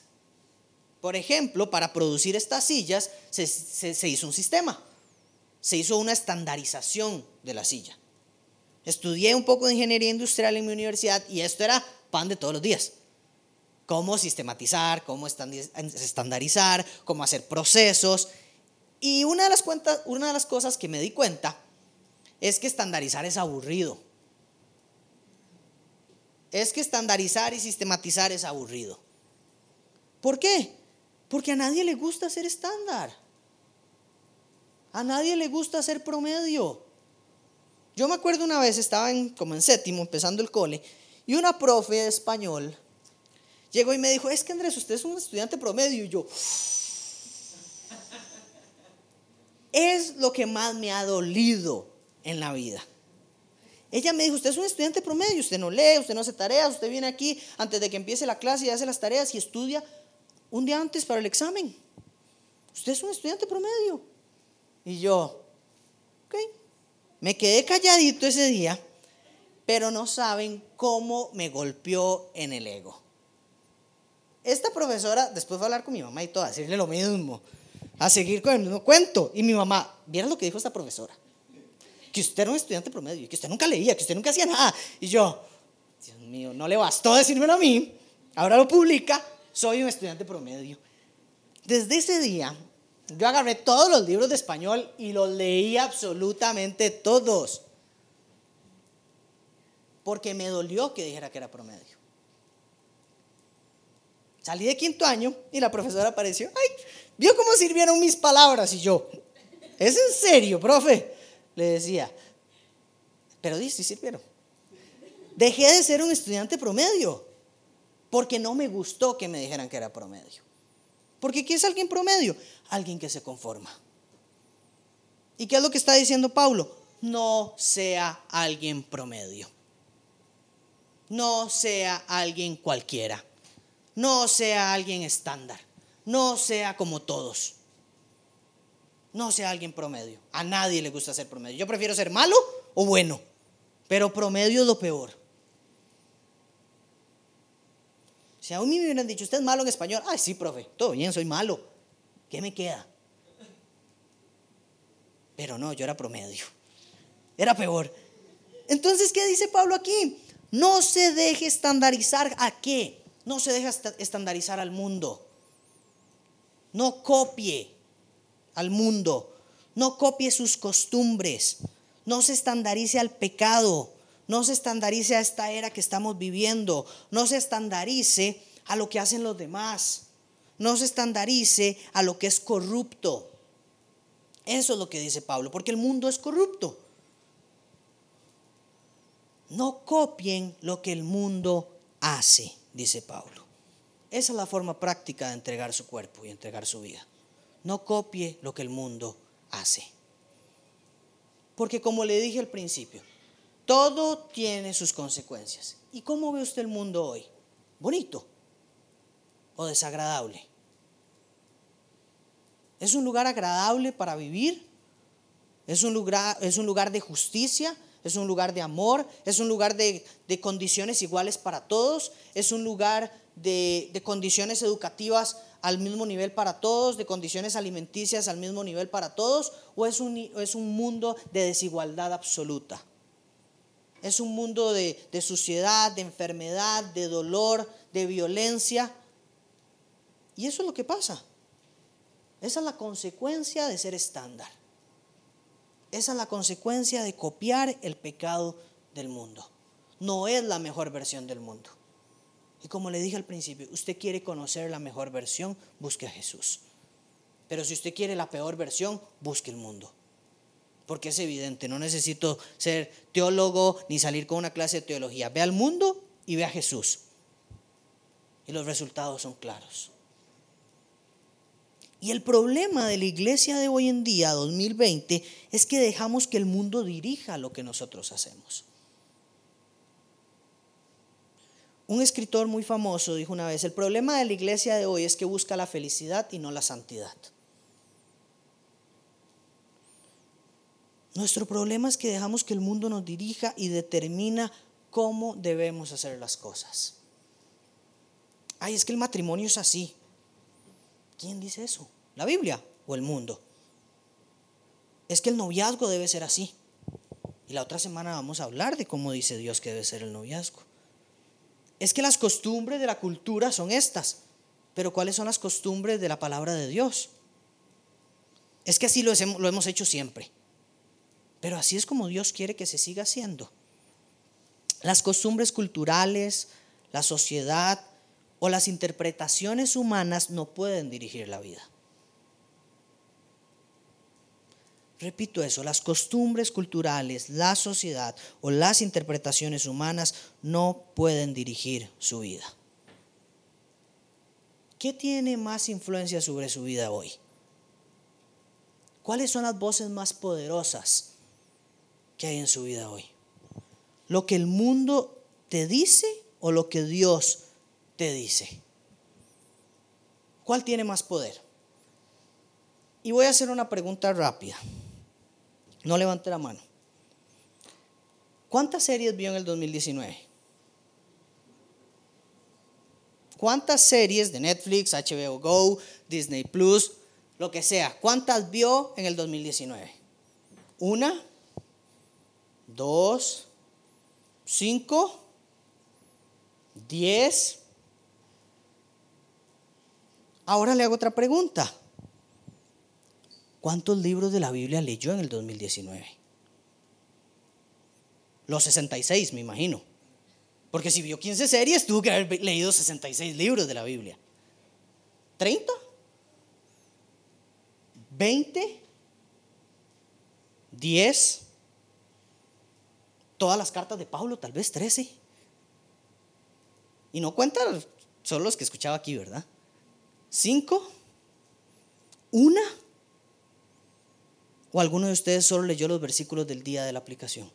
Por ejemplo, para producir estas sillas se, se hizo un sistema, se hizo una estandarización de la silla. Estudié un poco de ingeniería industrial en mi universidad y esto era pan de todos los días. Cómo sistematizar, cómo estandarizar, cómo hacer procesos. Y una de las, cosas que me di cuenta es que estandarizar es aburrido. Es que estandarizar y sistematizar es aburrido. ¿Por qué? Porque a nadie le gusta ser estándar. A nadie le gusta ser promedio. Yo me acuerdo una vez, estaba en, como en séptimo, empezando el cole, y una profe de español llegó y me dijo, es que Andrés, usted es un estudiante promedio. Y yo, es lo que más me ha dolido en la vida. Ella me dijo, usted es un estudiante promedio, usted no lee, usted no hace tareas, usted viene aquí antes de que empiece la clase y hace las tareas y estudia un día antes para el examen. Usted es un estudiante promedio. Y yo, ok, me quedé calladito ese día, pero no saben cómo me golpeó en el ego. Esta profesora después fue a hablar con mi mamá y todo, a decirle lo mismo, a seguir con el mismo cuento. Y mi mamá, ¿vieron lo que dijo esta profesora? Que usted era un estudiante promedio, que usted nunca leía, que usted nunca hacía nada. Y yo, Dios mío, no le bastó decírmelo a mí, ahora lo publica, soy un estudiante promedio. Desde ese día yo agarré todos los libros de español y los leí absolutamente todos. Porque me dolió que dijera que era promedio. Salí de quinto año y la profesora apareció. ¡Ay! ¿Vio cómo sirvieron mis palabras? Y yo, ¿es en serio, profe? Le decía. Pero sí, sí sirvieron. Dejé de ser un estudiante promedio porque no me gustó que me dijeran que era promedio. Porque ¿qué es alguien promedio? Alguien que se conforma. ¿Y qué es lo que está diciendo Pablo? No sea alguien promedio. No sea alguien cualquiera. No sea alguien estándar. No sea como todos. No sea alguien promedio. A nadie le gusta ser promedio. Yo prefiero ser malo o bueno. Pero promedio es lo peor. Si a mí me hubieran dicho, usted es malo en español, ay, sí, profe, todo bien, soy malo. ¿Qué me queda? Pero no, yo era promedio. Era peor. Entonces, ¿qué dice Pablo aquí? No se deje estandarizar a qué? No se deje estandarizar al mundo. No copie al mundo. No copie sus costumbres. No se estandarice al pecado no se estandarice a esta era que estamos viviendo, no se estandarice a lo que hacen los demás, no se estandarice a lo que es corrupto. Eso es lo que dice Pablo, porque el mundo es corrupto. No copien lo que el mundo hace, dice Pablo. Esa es la forma práctica de entregar su cuerpo y entregar su vida. No copie lo que el mundo hace. Porque como le dije al principio, todo tiene sus consecuencias. ¿Y cómo ve usted el mundo hoy? ¿Bonito o desagradable? ¿Es un lugar agradable para vivir? ¿Es un lugar, es un lugar de justicia? ¿Es un lugar de amor? ¿Es un lugar de, condiciones iguales para todos? ¿Es un lugar de, condiciones educativas al mismo nivel para todos, de condiciones alimenticias al mismo nivel para todos? ¿O es un, es un mundo de desigualdad absoluta? Es un mundo de, suciedad, de enfermedad, de dolor, de violencia. Y eso es lo que pasa. Esa es la consecuencia de ser estándar. Esa es la consecuencia de copiar el pecado del mundo. No es la mejor versión del mundo. Y como le dije al principio, usted quiere conocer la mejor versión, busque a Jesús. Pero si usted quiere la peor versión, busque el mundo porque es evidente, no necesito ser teólogo ni salir con una clase de teología. Ve al mundo y ve a Jesús. Y los resultados son claros. Y el problema de la iglesia de hoy en día, 2020, es que dejamos que el mundo dirija lo que nosotros hacemos. Un escritor muy famoso dijo una vez, el problema de la iglesia de hoy es que busca la felicidad y no la santidad. Nuestro problema es que dejamos que el mundo nos dirija y determina cómo debemos hacer las cosas. Ay, es que el matrimonio es así. ¿Quién dice eso? ¿La Biblia o el mundo? Es que el noviazgo debe ser así. Y la otra semana vamos a hablar de cómo dice Dios que debe ser el noviazgo. Es que las costumbres de la cultura son estas. Pero ¿cuáles son las costumbres de la palabra de Dios? Es que así lo hemos hecho siempre. Pero así es como Dios quiere que se siga haciendo. Las costumbres culturales, la sociedad o las interpretaciones humanas no pueden dirigir la vida. Repito eso, las costumbres culturales, la sociedad o las interpretaciones humanas no pueden dirigir su vida. ¿Qué tiene más influencia sobre su vida hoy? ¿Cuáles son las voces más poderosas que hay en su vida hoy? ¿Lo que el mundo te dice o lo que Dios te dice? ¿Cuál tiene más poder? Y voy a hacer una pregunta rápida. No levante la mano. ¿Cuántas series vio en el 2019? ¿Cuántas series de Netflix, HBO Go, Disney Plus, lo que sea, cuántas vio en el 2019? ¿Una? ¿Dos? ¿Cinco? ¿Diez? Ahora le hago otra pregunta. ¿Cuántos libros de la Biblia leyó en el 2019? Los 66, me imagino. Porque si vio 15 series, tuvo que haber leído 66 libros de la Biblia. ¿30? ¿20? ¿10? Todas las cartas de Pablo, tal vez 13. Y no cuentan solo los que escuchaba aquí, ¿verdad? ¿Cinco? ¿Una? ¿O alguno de ustedes solo leyó los versículos del día de la aplicación?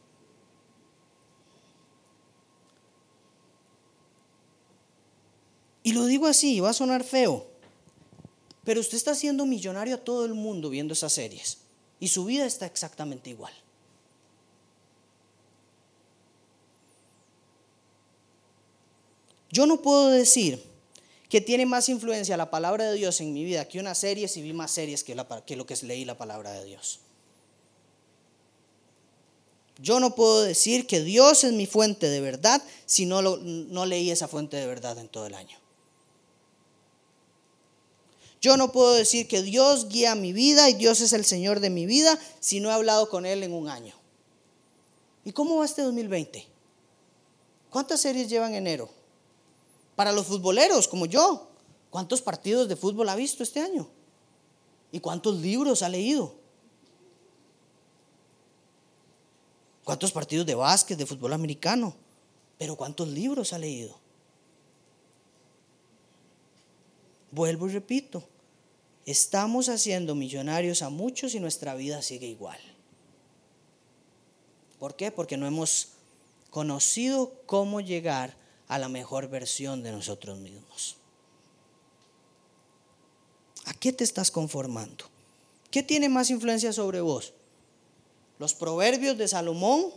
Y lo digo así, va a sonar feo, pero usted está haciendo millonario a todo el mundo viendo esas series y su vida está exactamente igual. Yo no puedo decir que tiene más influencia la palabra de Dios en mi vida que una serie si vi más series que, que lo que leí la palabra de Dios. Yo no puedo decir que Dios es mi fuente de verdad si no, no leí esa fuente de verdad en todo el año. Yo no puedo decir que Dios guía mi vida y Dios es el Señor de mi vida si no he hablado con Él en un año. ¿Y cómo va este 2020? ¿Cuántas series llevan enero? Para los futboleros como yo, ¿cuántos partidos de fútbol ha visto este año? ¿Y cuántos libros ha leído? ¿Cuántos partidos de básquet, de fútbol americano? Pero ¿cuántos libros ha leído? Vuelvo y repito, estamos haciendo millonarios a muchos y nuestra vida sigue igual. ¿Por qué? Porque no hemos conocido cómo llegar a la mejor versión de nosotros mismos. ¿A qué te estás conformando? ¿Qué tiene más influencia sobre vos? Los proverbios de Salomón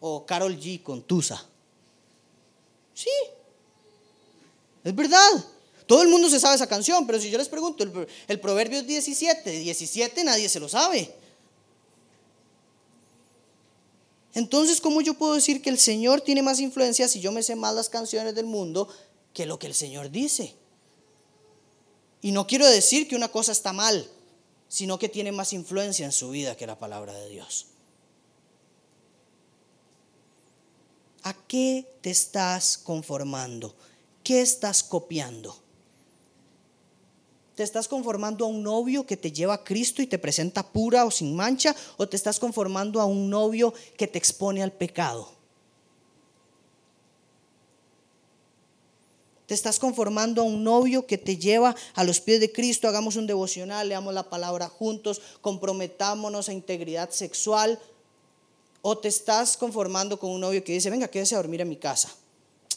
o Carol G con Tusa. Sí, es verdad. Todo el mundo se sabe esa canción, pero si yo les pregunto, el, el proverbio es 17, 17 nadie se lo sabe. Entonces, ¿cómo yo puedo decir que el Señor tiene más influencia si yo me sé más las canciones del mundo que lo que el Señor dice? Y no quiero decir que una cosa está mal, sino que tiene más influencia en su vida que la palabra de Dios. ¿A qué te estás conformando? ¿Qué estás copiando? ¿Te estás conformando a un novio que te lleva a Cristo y te presenta pura o sin mancha? ¿O te estás conformando a un novio que te expone al pecado? Te estás conformando a un novio que te lleva a los pies de Cristo. Hagamos un devocional, leamos la palabra juntos, comprometámonos a integridad sexual. O te estás conformando con un novio que dice, venga, quédese a dormir en mi casa.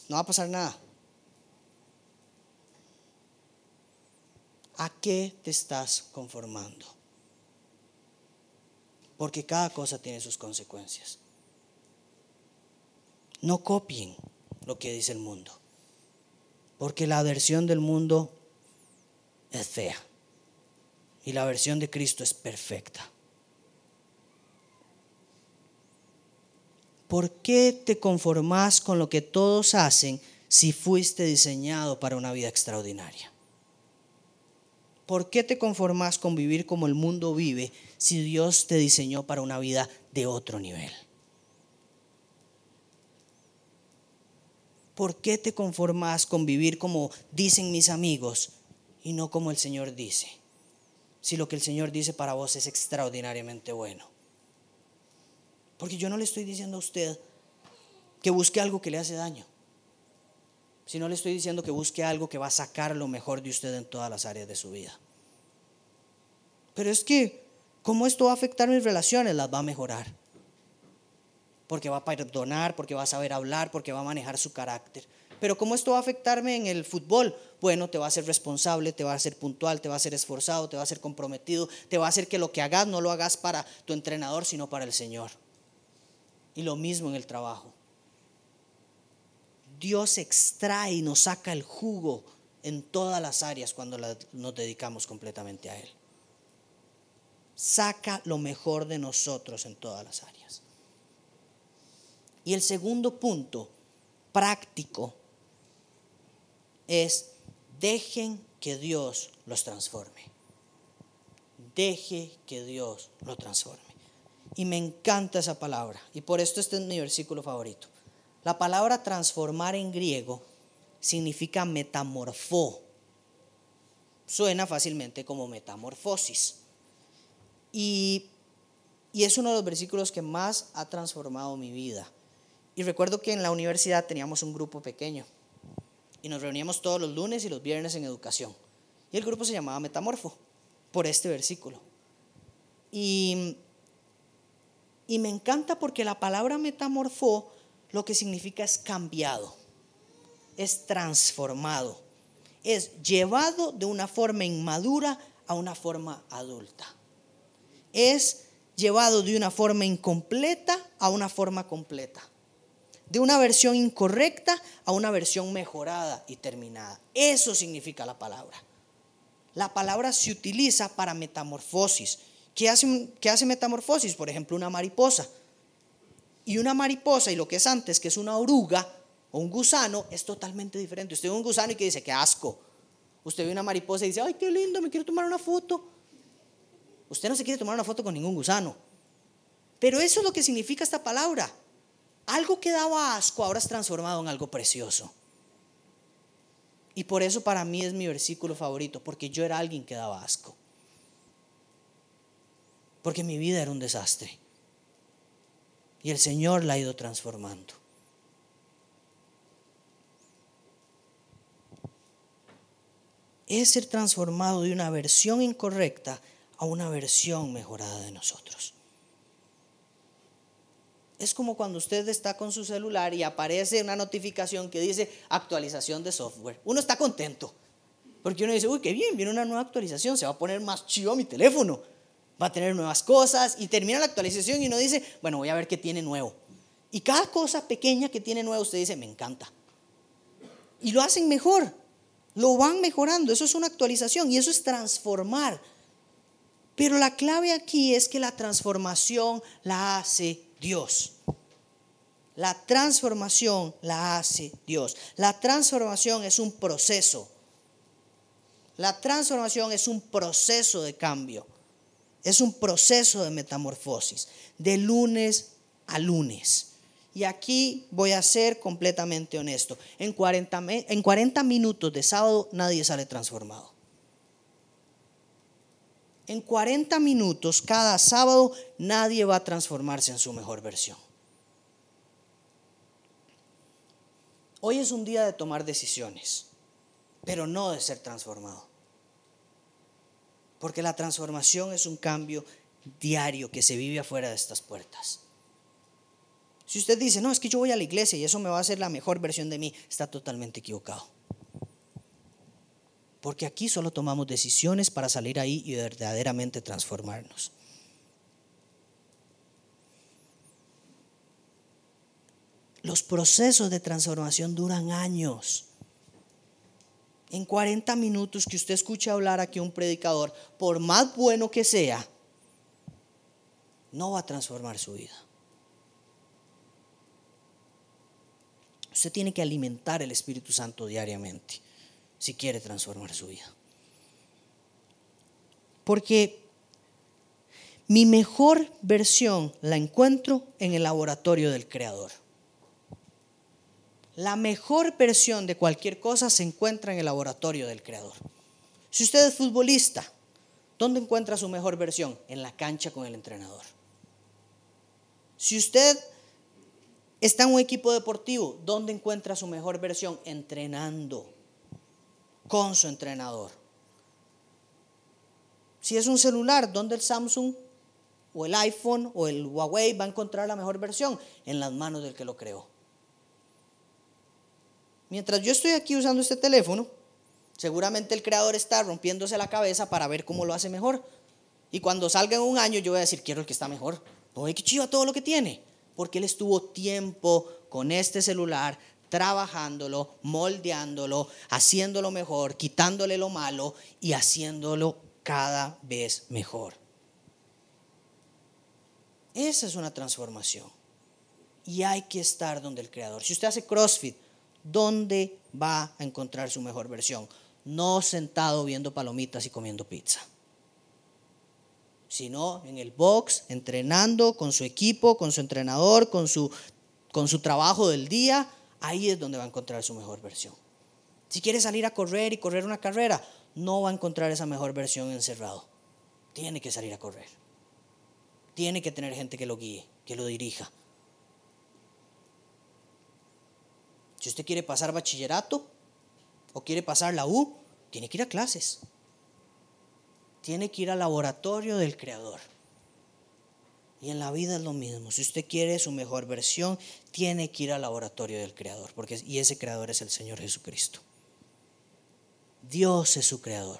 No va a pasar nada. ¿A qué te estás conformando? Porque cada cosa tiene sus consecuencias. No copien lo que dice el mundo. Porque la versión del mundo es fea y la versión de Cristo es perfecta. ¿Por qué te conformas con lo que todos hacen si fuiste diseñado para una vida extraordinaria? ¿Por qué te conformas con vivir como el mundo vive si Dios te diseñó para una vida de otro nivel? ¿Por qué te conformas con vivir como dicen mis amigos y no como el Señor dice? Si lo que el Señor dice para vos es extraordinariamente bueno. Porque yo no le estoy diciendo a usted que busque algo que le hace daño. Si no le estoy diciendo que busque algo que va a sacar lo mejor de usted en todas las áreas de su vida. Pero es que, ¿cómo esto va a afectar mis relaciones? Las va a mejorar. Porque va a perdonar, porque va a saber hablar, porque va a manejar su carácter. Pero ¿cómo esto va a afectarme en el fútbol? Bueno, te va a ser responsable, te va a ser puntual, te va a ser esforzado, te va a ser comprometido, te va a hacer que lo que hagas no lo hagas para tu entrenador, sino para el Señor. Y lo mismo en el trabajo. Dios extrae y nos saca el jugo en todas las áreas cuando nos dedicamos completamente a Él. Saca lo mejor de nosotros en todas las áreas. Y el segundo punto práctico es dejen que Dios los transforme. Deje que Dios lo transforme. Y me encanta esa palabra. Y por esto este es mi versículo favorito. La palabra transformar en griego significa metamorfó. Suena fácilmente como metamorfosis. Y, y, es uno de los versículos que más ha transformado mi vida. Y recuerdo que en la universidad teníamos un grupo pequeño y nos reuníamos todos los lunes y los viernes en educación. Y el grupo se llamaba Metamorfo por este versículo. Y y me encanta porque la palabra metamorfó lo que significa es cambiado, es transformado, es llevado de una forma inmadura a una forma adulta. Es llevado de una forma incompleta a una forma completa. De una versión incorrecta a una versión mejorada y terminada. Eso significa la palabra. La palabra se utiliza para metamorfosis ¿Qué hace, hace metamorfosis? Por ejemplo, una mariposa. Y una mariposa y lo que es antes, que es una oruga o un gusano, es totalmente diferente. Usted ve un gusano y dice, qué asco. Usted ve una mariposa y dice, ay, qué lindo, me quiero tomar una foto. Usted no se quiere tomar una foto con ningún gusano. Pero eso es lo que significa esta palabra. Algo que daba asco ahora es transformado en algo precioso. Y por eso para mí es mi versículo favorito, porque yo era alguien que daba asco porque mi vida era un desastre. Y el Señor la ha ido transformando. Es ser transformado de una versión incorrecta a una versión mejorada de nosotros. Es como cuando usted está con su celular y aparece una notificación que dice actualización de software. Uno está contento. Porque uno dice, uy, qué bien, viene una nueva actualización, se va a poner más chido mi teléfono va a tener nuevas cosas y termina la actualización y uno dice, bueno, voy a ver qué tiene nuevo. Y cada cosa pequeña que tiene nuevo, usted dice, me encanta. Y lo hacen mejor, lo van mejorando, eso es una actualización y eso es transformar. Pero la clave aquí es que la transformación la hace Dios. La transformación la hace Dios. La transformación es un proceso. La transformación es un proceso de cambio. Es un proceso de metamorfosis, de lunes a lunes. Y aquí voy a ser completamente honesto. En 40, en 40 minutos de sábado nadie sale transformado. En 40 minutos cada sábado nadie va a transformarse en su mejor versión. Hoy es un día de tomar decisiones, pero no de ser transformado. Porque la transformación es un cambio diario que se vive afuera de estas puertas. Si usted dice, no, es que yo voy a la iglesia y eso me va a hacer la mejor versión de mí, está totalmente equivocado. Porque aquí solo tomamos decisiones para salir ahí y verdaderamente transformarnos. Los procesos de transformación duran años. En 40 minutos que usted escuche hablar aquí un predicador, por más bueno que sea, no va a transformar su vida. Usted tiene que alimentar el Espíritu Santo diariamente si quiere transformar su vida. Porque mi mejor versión la encuentro en el laboratorio del Creador. La mejor versión de cualquier cosa se encuentra en el laboratorio del Creador. Si usted es futbolista, ¿dónde encuentra su mejor versión? En la cancha con el entrenador. Si usted está en un equipo deportivo, ¿dónde encuentra su mejor versión? Entrenando con su entrenador. Si es un celular, ¿dónde el Samsung o el iPhone o el Huawei va a encontrar la mejor versión? En las manos del que lo creó. Mientras yo estoy aquí usando este teléfono, seguramente el creador está rompiéndose la cabeza para ver cómo lo hace mejor. Y cuando salga en un año yo voy a decir, quiero el que está mejor. No, que chiva todo lo que tiene. Porque él estuvo tiempo con este celular, trabajándolo, moldeándolo, haciéndolo mejor, quitándole lo malo y haciéndolo cada vez mejor. Esa es una transformación. Y hay que estar donde el Creador. Si usted hace CrossFit, ¿dónde va a encontrar su mejor versión? No sentado viendo palomitas y comiendo pizza, sino en el box, entrenando con su equipo, con su entrenador, con su, con su trabajo del día. Ahí es donde va a encontrar su mejor versión. Si quiere salir a correr y correr una carrera, no va a encontrar esa mejor versión encerrado. Tiene que salir a correr. Tiene que tener gente que lo guíe, que lo dirija. Si usted quiere pasar bachillerato o quiere pasar la U, tiene que ir a clases. Tiene que ir al laboratorio del Creador. Y en la vida es lo mismo. Si usted quiere su mejor versión, tiene que ir al laboratorio del Creador. Porque, y ese Creador es el Señor Jesucristo. Dios es su creador.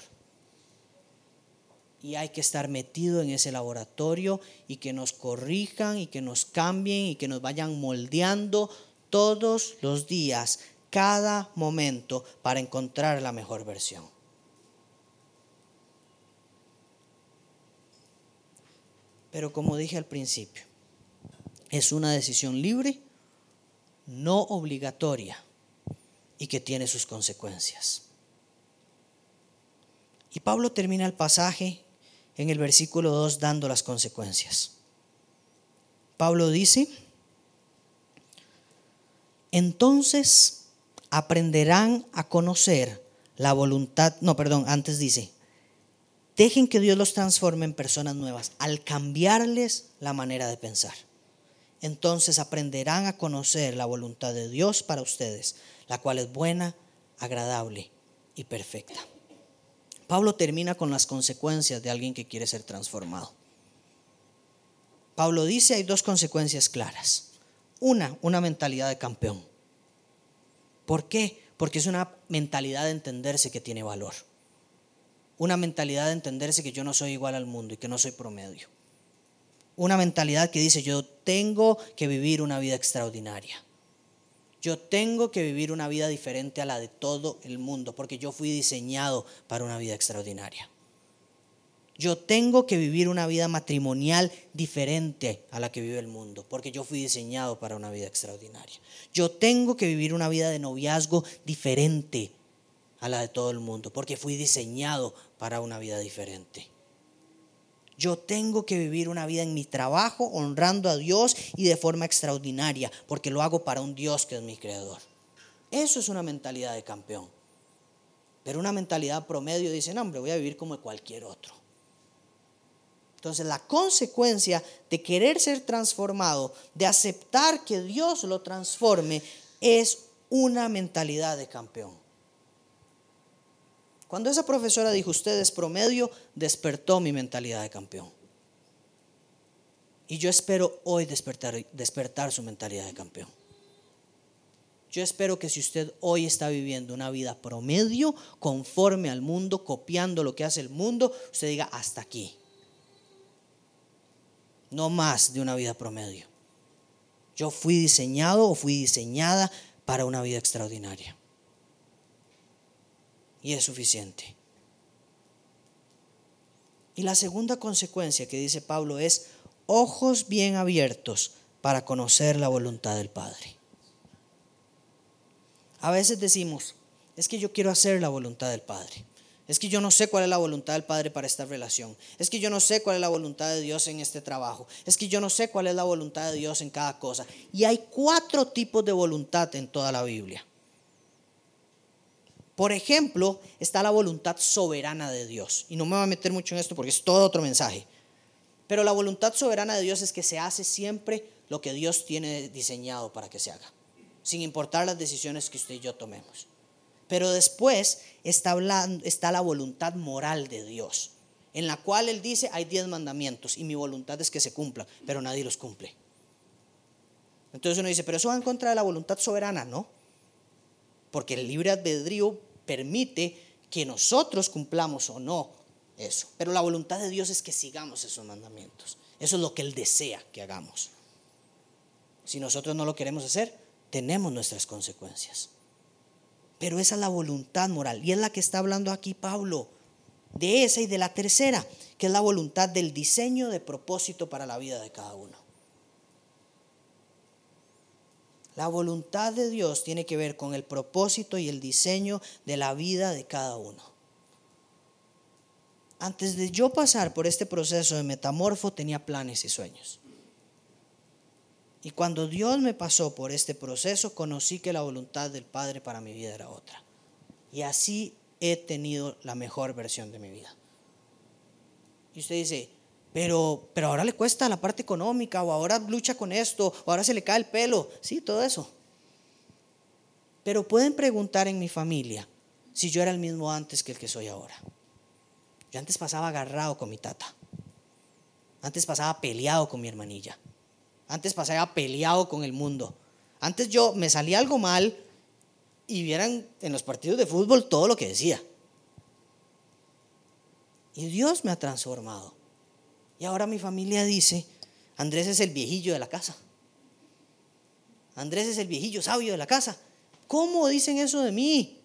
Y hay que estar metido en ese laboratorio y que nos corrijan y que nos cambien y que nos vayan moldeando todos los días, cada momento, para encontrar la mejor versión. Pero como dije al principio, es una decisión libre, no obligatoria y que tiene sus consecuencias. Y Pablo termina el pasaje en el versículo 2 dando las consecuencias. Pablo dice, entonces aprenderán a conocer la voluntad, no, perdón, antes dice, dejen que Dios los transforme en personas nuevas al cambiarles la manera de pensar. Entonces aprenderán a conocer la voluntad de Dios para ustedes, la cual es buena, agradable y perfecta. Pablo termina con las consecuencias de alguien que quiere ser transformado. Pablo dice hay dos consecuencias claras. Una, una mentalidad de campeón. ¿Por qué? Porque es una mentalidad de entenderse que tiene valor. Una mentalidad de entenderse que yo no soy igual al mundo y que no soy promedio. Una mentalidad que dice yo tengo que vivir una vida extraordinaria. Yo tengo que vivir una vida diferente a la de todo el mundo, porque yo fui diseñado para una vida extraordinaria. Yo tengo que vivir una vida matrimonial diferente a la que vive el mundo, porque yo fui diseñado para una vida extraordinaria. Yo tengo que vivir una vida de noviazgo diferente a la de todo el mundo, porque fui diseñado para una vida diferente. Yo tengo que vivir una vida en mi trabajo honrando a Dios y de forma extraordinaria, porque lo hago para un Dios que es mi creador. Eso es una mentalidad de campeón. Pero una mentalidad promedio dice, no, hombre, voy a vivir como cualquier otro. Entonces la consecuencia de querer ser transformado, de aceptar que Dios lo transforme, es una mentalidad de campeón. Cuando esa profesora dijo, usted es promedio, despertó mi mentalidad de campeón. Y yo espero hoy despertar, despertar su mentalidad de campeón. Yo espero que si usted hoy está viviendo una vida promedio, conforme al mundo, copiando lo que hace el mundo, usted diga, hasta aquí. No más de una vida promedio. Yo fui diseñado o fui diseñada para una vida extraordinaria. Y es suficiente. Y la segunda consecuencia que dice Pablo es ojos bien abiertos para conocer la voluntad del Padre. A veces decimos, es que yo quiero hacer la voluntad del Padre. Es que yo no sé cuál es la voluntad del Padre para esta relación. Es que yo no sé cuál es la voluntad de Dios en este trabajo. Es que yo no sé cuál es la voluntad de Dios en cada cosa. Y hay cuatro tipos de voluntad en toda la Biblia. Por ejemplo, está la voluntad soberana de Dios. Y no me voy a meter mucho en esto porque es todo otro mensaje. Pero la voluntad soberana de Dios es que se hace siempre lo que Dios tiene diseñado para que se haga, sin importar las decisiones que usted y yo tomemos. Pero después está, está la voluntad moral de Dios, en la cual Él dice, hay diez mandamientos y mi voluntad es que se cumplan, pero nadie los cumple. Entonces uno dice, pero eso va en contra de la voluntad soberana, ¿no? Porque el libre albedrío permite que nosotros cumplamos o no eso. Pero la voluntad de Dios es que sigamos esos mandamientos. Eso es lo que Él desea que hagamos. Si nosotros no lo queremos hacer, tenemos nuestras consecuencias. Pero esa es la voluntad moral. Y es la que está hablando aquí Pablo. De esa y de la tercera, que es la voluntad del diseño de propósito para la vida de cada uno. La voluntad de Dios tiene que ver con el propósito y el diseño de la vida de cada uno. Antes de yo pasar por este proceso de metamorfo tenía planes y sueños. Y cuando Dios me pasó por este proceso, conocí que la voluntad del Padre para mi vida era otra. Y así he tenido la mejor versión de mi vida. Y usted dice, pero, pero ahora le cuesta la parte económica, o ahora lucha con esto, o ahora se le cae el pelo. Sí, todo eso. Pero pueden preguntar en mi familia si yo era el mismo antes que el que soy ahora. Yo antes pasaba agarrado con mi tata. Antes pasaba peleado con mi hermanilla. Antes pasaba peleado con el mundo. Antes yo me salía algo mal y vieran en los partidos de fútbol todo lo que decía. Y Dios me ha transformado. Y ahora mi familia dice, Andrés es el viejillo de la casa. Andrés es el viejillo sabio de la casa. ¿Cómo dicen eso de mí?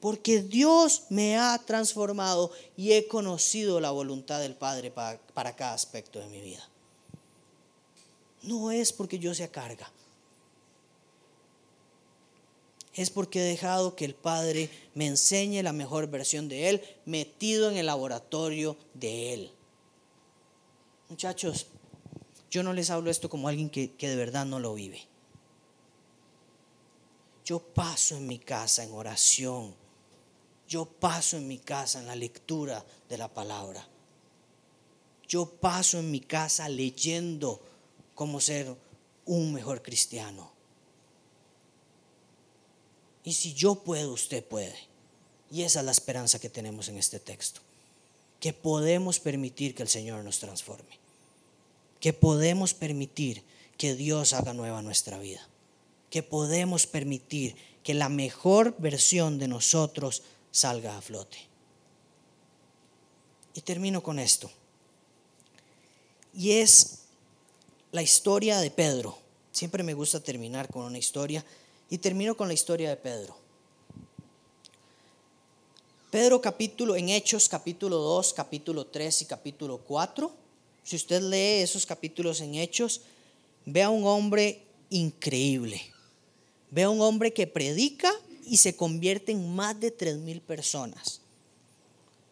Porque Dios me ha transformado y he conocido la voluntad del Padre para, cada aspecto de mi vida no es porque yo sea carga. Es porque he dejado que el Padre me enseñe la mejor versión de Él, metido en el laboratorio de Él. Muchachos, yo no les hablo esto como alguien que, que de verdad no lo vive. Yo paso en mi casa en oración. Yo paso en mi casa en la lectura de la palabra. Yo paso en mi casa leyendo cómo ser un mejor cristiano. Y si yo puedo, usted puede. Y esa es la esperanza que tenemos en este texto. Que podemos permitir que el Señor nos transforme. Que podemos permitir que Dios haga nueva nuestra vida. Que podemos permitir que la mejor versión de nosotros salga a flote. Y termino con esto. Y es la historia de Pedro. Siempre me gusta terminar con una historia y termino con la historia de Pedro. Pedro capítulo en Hechos capítulo 2, capítulo 3 y capítulo 4. Si usted lee esos capítulos en Hechos, ve a un hombre increíble. Ve a un hombre que predica y se convierte en más de tres mil personas.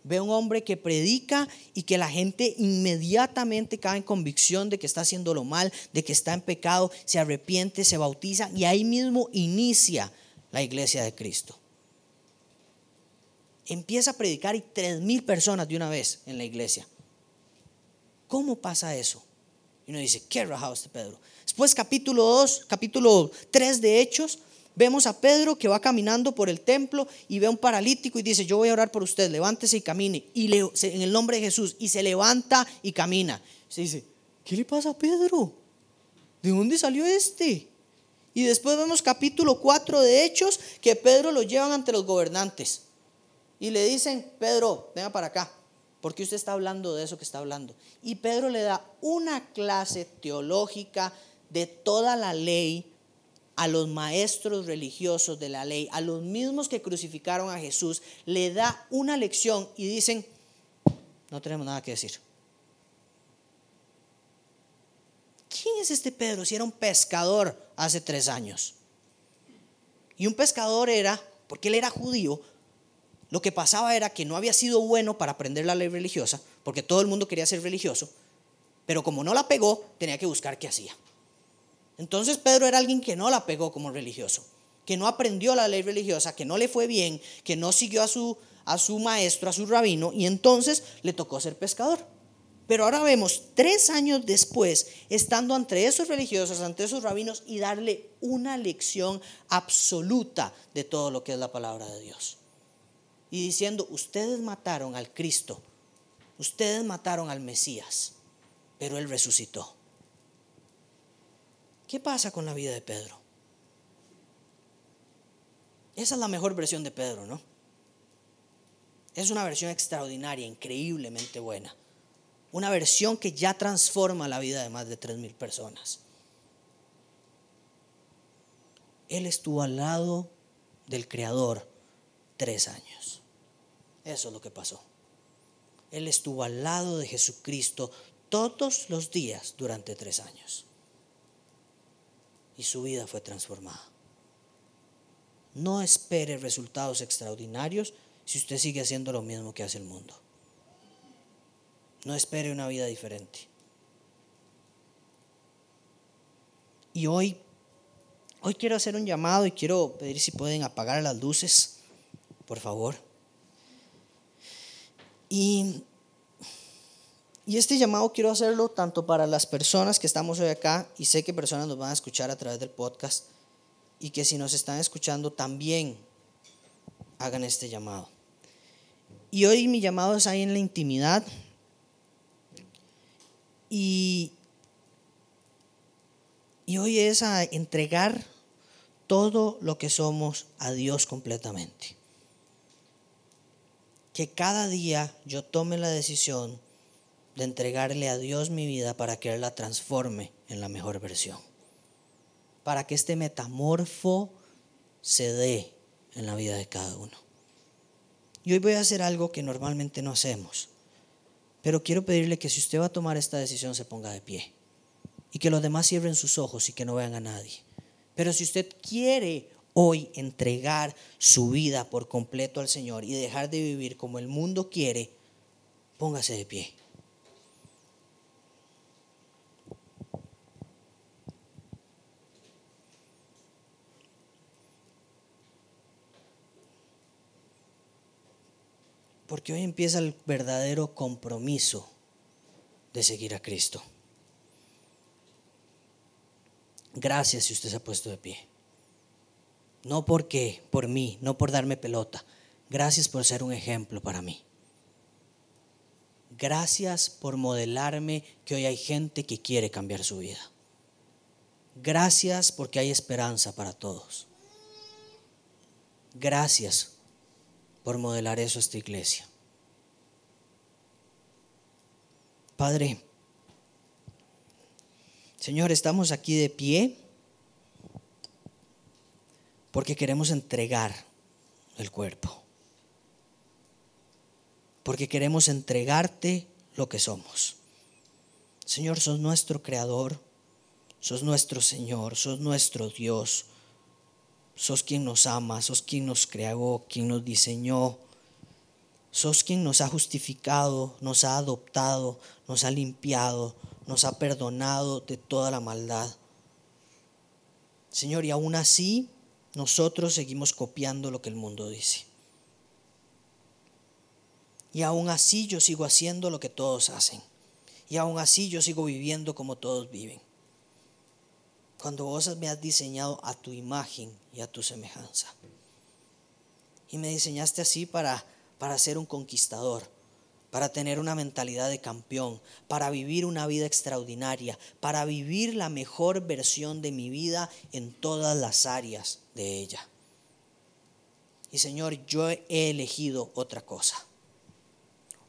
Ve a un hombre que predica y que la gente inmediatamente cae en convicción de que está haciendo lo mal, de que está en pecado, se arrepiente, se bautiza y ahí mismo inicia la iglesia de Cristo. Empieza a predicar y tres mil personas de una vez en la iglesia. ¿Cómo pasa eso? Y uno dice, qué rajado este Pedro. Después capítulo 2, capítulo 3 de Hechos, Vemos a Pedro que va caminando por el templo y ve a un paralítico y dice, yo voy a orar por usted, levántese y camine. Y en el nombre de Jesús. Y se levanta y camina. Se dice, ¿qué le pasa a Pedro? ¿De dónde salió este? Y después vemos capítulo 4 de Hechos que Pedro lo llevan ante los gobernantes. Y le dicen, Pedro, venga para acá, porque usted está hablando de eso que está hablando. Y Pedro le da una clase teológica de toda la ley a los maestros religiosos de la ley, a los mismos que crucificaron a Jesús, le da una lección y dicen, no tenemos nada que decir. ¿Quién es este Pedro si era un pescador hace tres años? Y un pescador era, porque él era judío, lo que pasaba era que no había sido bueno para aprender la ley religiosa, porque todo el mundo quería ser religioso, pero como no la pegó, tenía que buscar qué hacía. Entonces Pedro era alguien que no la pegó como religioso, que no aprendió la ley religiosa, que no le fue bien, que no siguió a su, a su maestro, a su rabino, y entonces le tocó ser pescador. Pero ahora vemos, tres años después, estando entre esos religiosos, ante esos rabinos, y darle una lección absoluta de todo lo que es la palabra de Dios. Y diciendo, ustedes mataron al Cristo, ustedes mataron al Mesías, pero Él resucitó. ¿Qué pasa con la vida de Pedro? Esa es la mejor versión de Pedro, ¿no? Es una versión extraordinaria, increíblemente buena. Una versión que ya transforma la vida de más de 3.000 personas. Él estuvo al lado del Creador tres años. Eso es lo que pasó. Él estuvo al lado de Jesucristo todos los días durante tres años y su vida fue transformada. No espere resultados extraordinarios si usted sigue haciendo lo mismo que hace el mundo. No espere una vida diferente. Y hoy, hoy quiero hacer un llamado y quiero pedir si pueden apagar las luces, por favor. Y este llamado quiero hacerlo tanto para las personas que estamos hoy acá, y sé que personas nos van a escuchar a través del podcast, y que si nos están escuchando también hagan este llamado. Y hoy mi llamado es ahí en la intimidad. Y, y hoy es a entregar todo lo que somos a Dios completamente. Que cada día yo tome la decisión de entregarle a Dios mi vida para que Él la transforme en la mejor versión. Para que este metamorfo se dé en la vida de cada uno. Y hoy voy a hacer algo que normalmente no hacemos. Pero quiero pedirle que si usted va a tomar esta decisión se ponga de pie. Y que los demás cierren sus ojos y que no vean a nadie. Pero si usted quiere hoy entregar su vida por completo al Señor y dejar de vivir como el mundo quiere, póngase de pie. Porque hoy empieza el verdadero compromiso de seguir a Cristo. Gracias si usted se ha puesto de pie. No porque por mí, no por darme pelota. Gracias por ser un ejemplo para mí. Gracias por modelarme que hoy hay gente que quiere cambiar su vida. Gracias porque hay esperanza para todos. Gracias por modelar eso a esta iglesia. Padre, Señor, estamos aquí de pie porque queremos entregar el cuerpo, porque queremos entregarte lo que somos. Señor, sos nuestro creador, sos nuestro Señor, sos nuestro Dios sos quien nos ama, sos quien nos creó, quien nos diseñó, sos quien nos ha justificado, nos ha adoptado, nos ha limpiado, nos ha perdonado de toda la maldad. Señor, y aún así nosotros seguimos copiando lo que el mundo dice. Y aún así yo sigo haciendo lo que todos hacen. Y aún así yo sigo viviendo como todos viven cuando vos me has diseñado a tu imagen y a tu semejanza. Y me diseñaste así para, para ser un conquistador, para tener una mentalidad de campeón, para vivir una vida extraordinaria, para vivir la mejor versión de mi vida en todas las áreas de ella. Y Señor, yo he elegido otra cosa.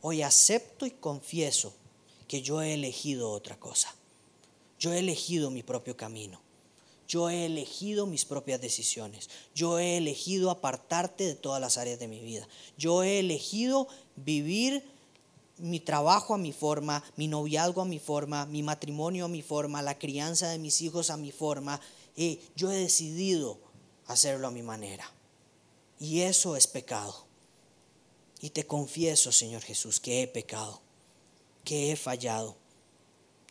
Hoy acepto y confieso que yo he elegido otra cosa. Yo he elegido mi propio camino. Yo he elegido mis propias decisiones. Yo he elegido apartarte de todas las áreas de mi vida. Yo he elegido vivir mi trabajo a mi forma, mi noviazgo a mi forma, mi matrimonio a mi forma, la crianza de mis hijos a mi forma. Y yo he decidido hacerlo a mi manera. Y eso es pecado. Y te confieso, Señor Jesús, que he pecado, que he fallado,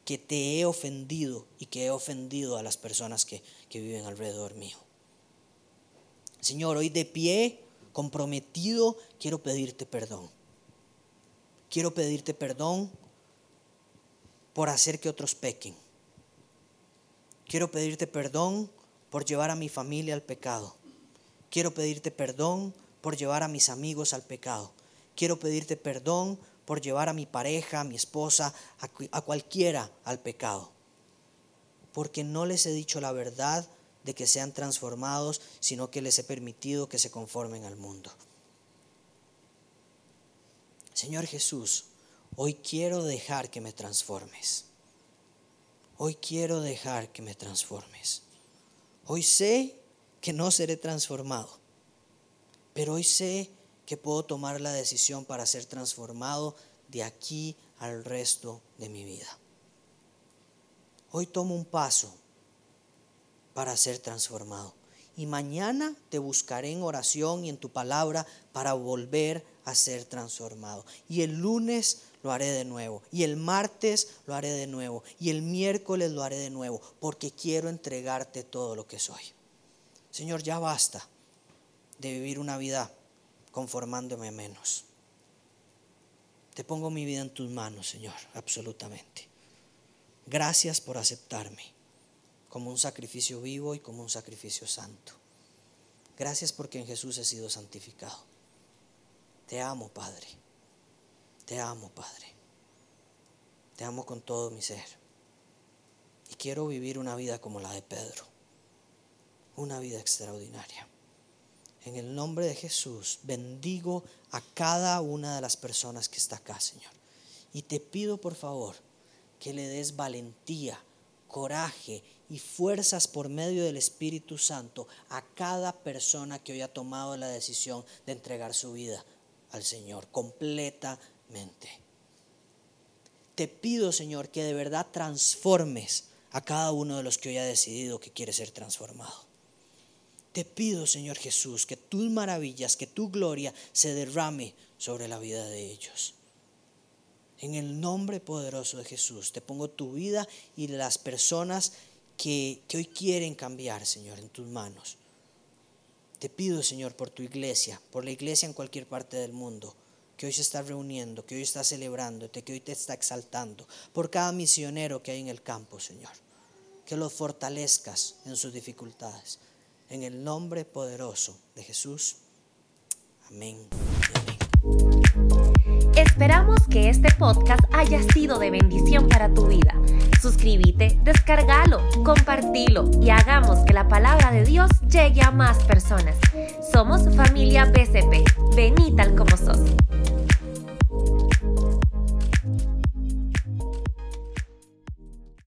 que te he ofendido y que he ofendido a las personas que, que viven alrededor mío. Señor, hoy de pie, comprometido, quiero pedirte perdón. Quiero pedirte perdón por hacer que otros pequen. Quiero pedirte perdón por llevar a mi familia al pecado. Quiero pedirte perdón por llevar a mis amigos al pecado. Quiero pedirte perdón por llevar a mi pareja, a mi esposa, a, cualquiera al pecado. Porque no les he dicho la verdad de que sean transformados, sino que les he permitido que se conformen al mundo. Señor Jesús, hoy quiero dejar que me transformes. Hoy quiero dejar que me transformes. Hoy sé que no seré transformado, pero hoy sé que puedo tomar la decisión para ser transformado de aquí al resto de mi vida. Hoy tomo un paso para ser transformado. Y mañana te buscaré en oración y en tu palabra para volver a ser transformado. Y el lunes lo haré de nuevo. Y el martes lo haré de nuevo. Y el miércoles lo haré de nuevo. Porque quiero entregarte todo lo que soy. Señor, ya basta de vivir una vida conformándome menos. Te pongo mi vida en tus manos, Señor, absolutamente. Gracias por aceptarme como un sacrificio vivo y como un sacrificio santo. Gracias porque en Jesús he sido santificado. Te amo, Padre. Te amo, Padre. Te amo con todo mi ser. Y quiero vivir una vida como la de Pedro. Una vida extraordinaria. En el nombre de Jesús bendigo a cada una de las personas que está acá, Señor. Y te pido por favor que le des valentía, coraje y fuerzas por medio del Espíritu Santo a cada persona que hoy ha tomado la decisión de entregar su vida al Señor completamente. Te pido, Señor, que de verdad transformes a cada uno de los que hoy ha decidido que quiere ser transformado. Te pido, Señor Jesús, que tus maravillas, que tu gloria se derrame sobre la vida de ellos. En el nombre poderoso de Jesús, te pongo tu vida y las personas que, hoy quieren cambiar, Señor, en tus manos. Te pido, Señor, por tu iglesia, por la iglesia en cualquier parte del mundo, que hoy se está reuniendo, que hoy está celebrándote, que hoy te está exaltando, por cada misionero que hay en el campo, Señor. Que los fortalezcas en sus dificultades. En el nombre poderoso de Jesús. Amén. Esperamos que este podcast haya sido de bendición para tu vida. Suscríbete, descárgalo, compartilo y hagamos que la palabra de Dios llegue a más personas. Somos familia BCP. Vení tal como sos.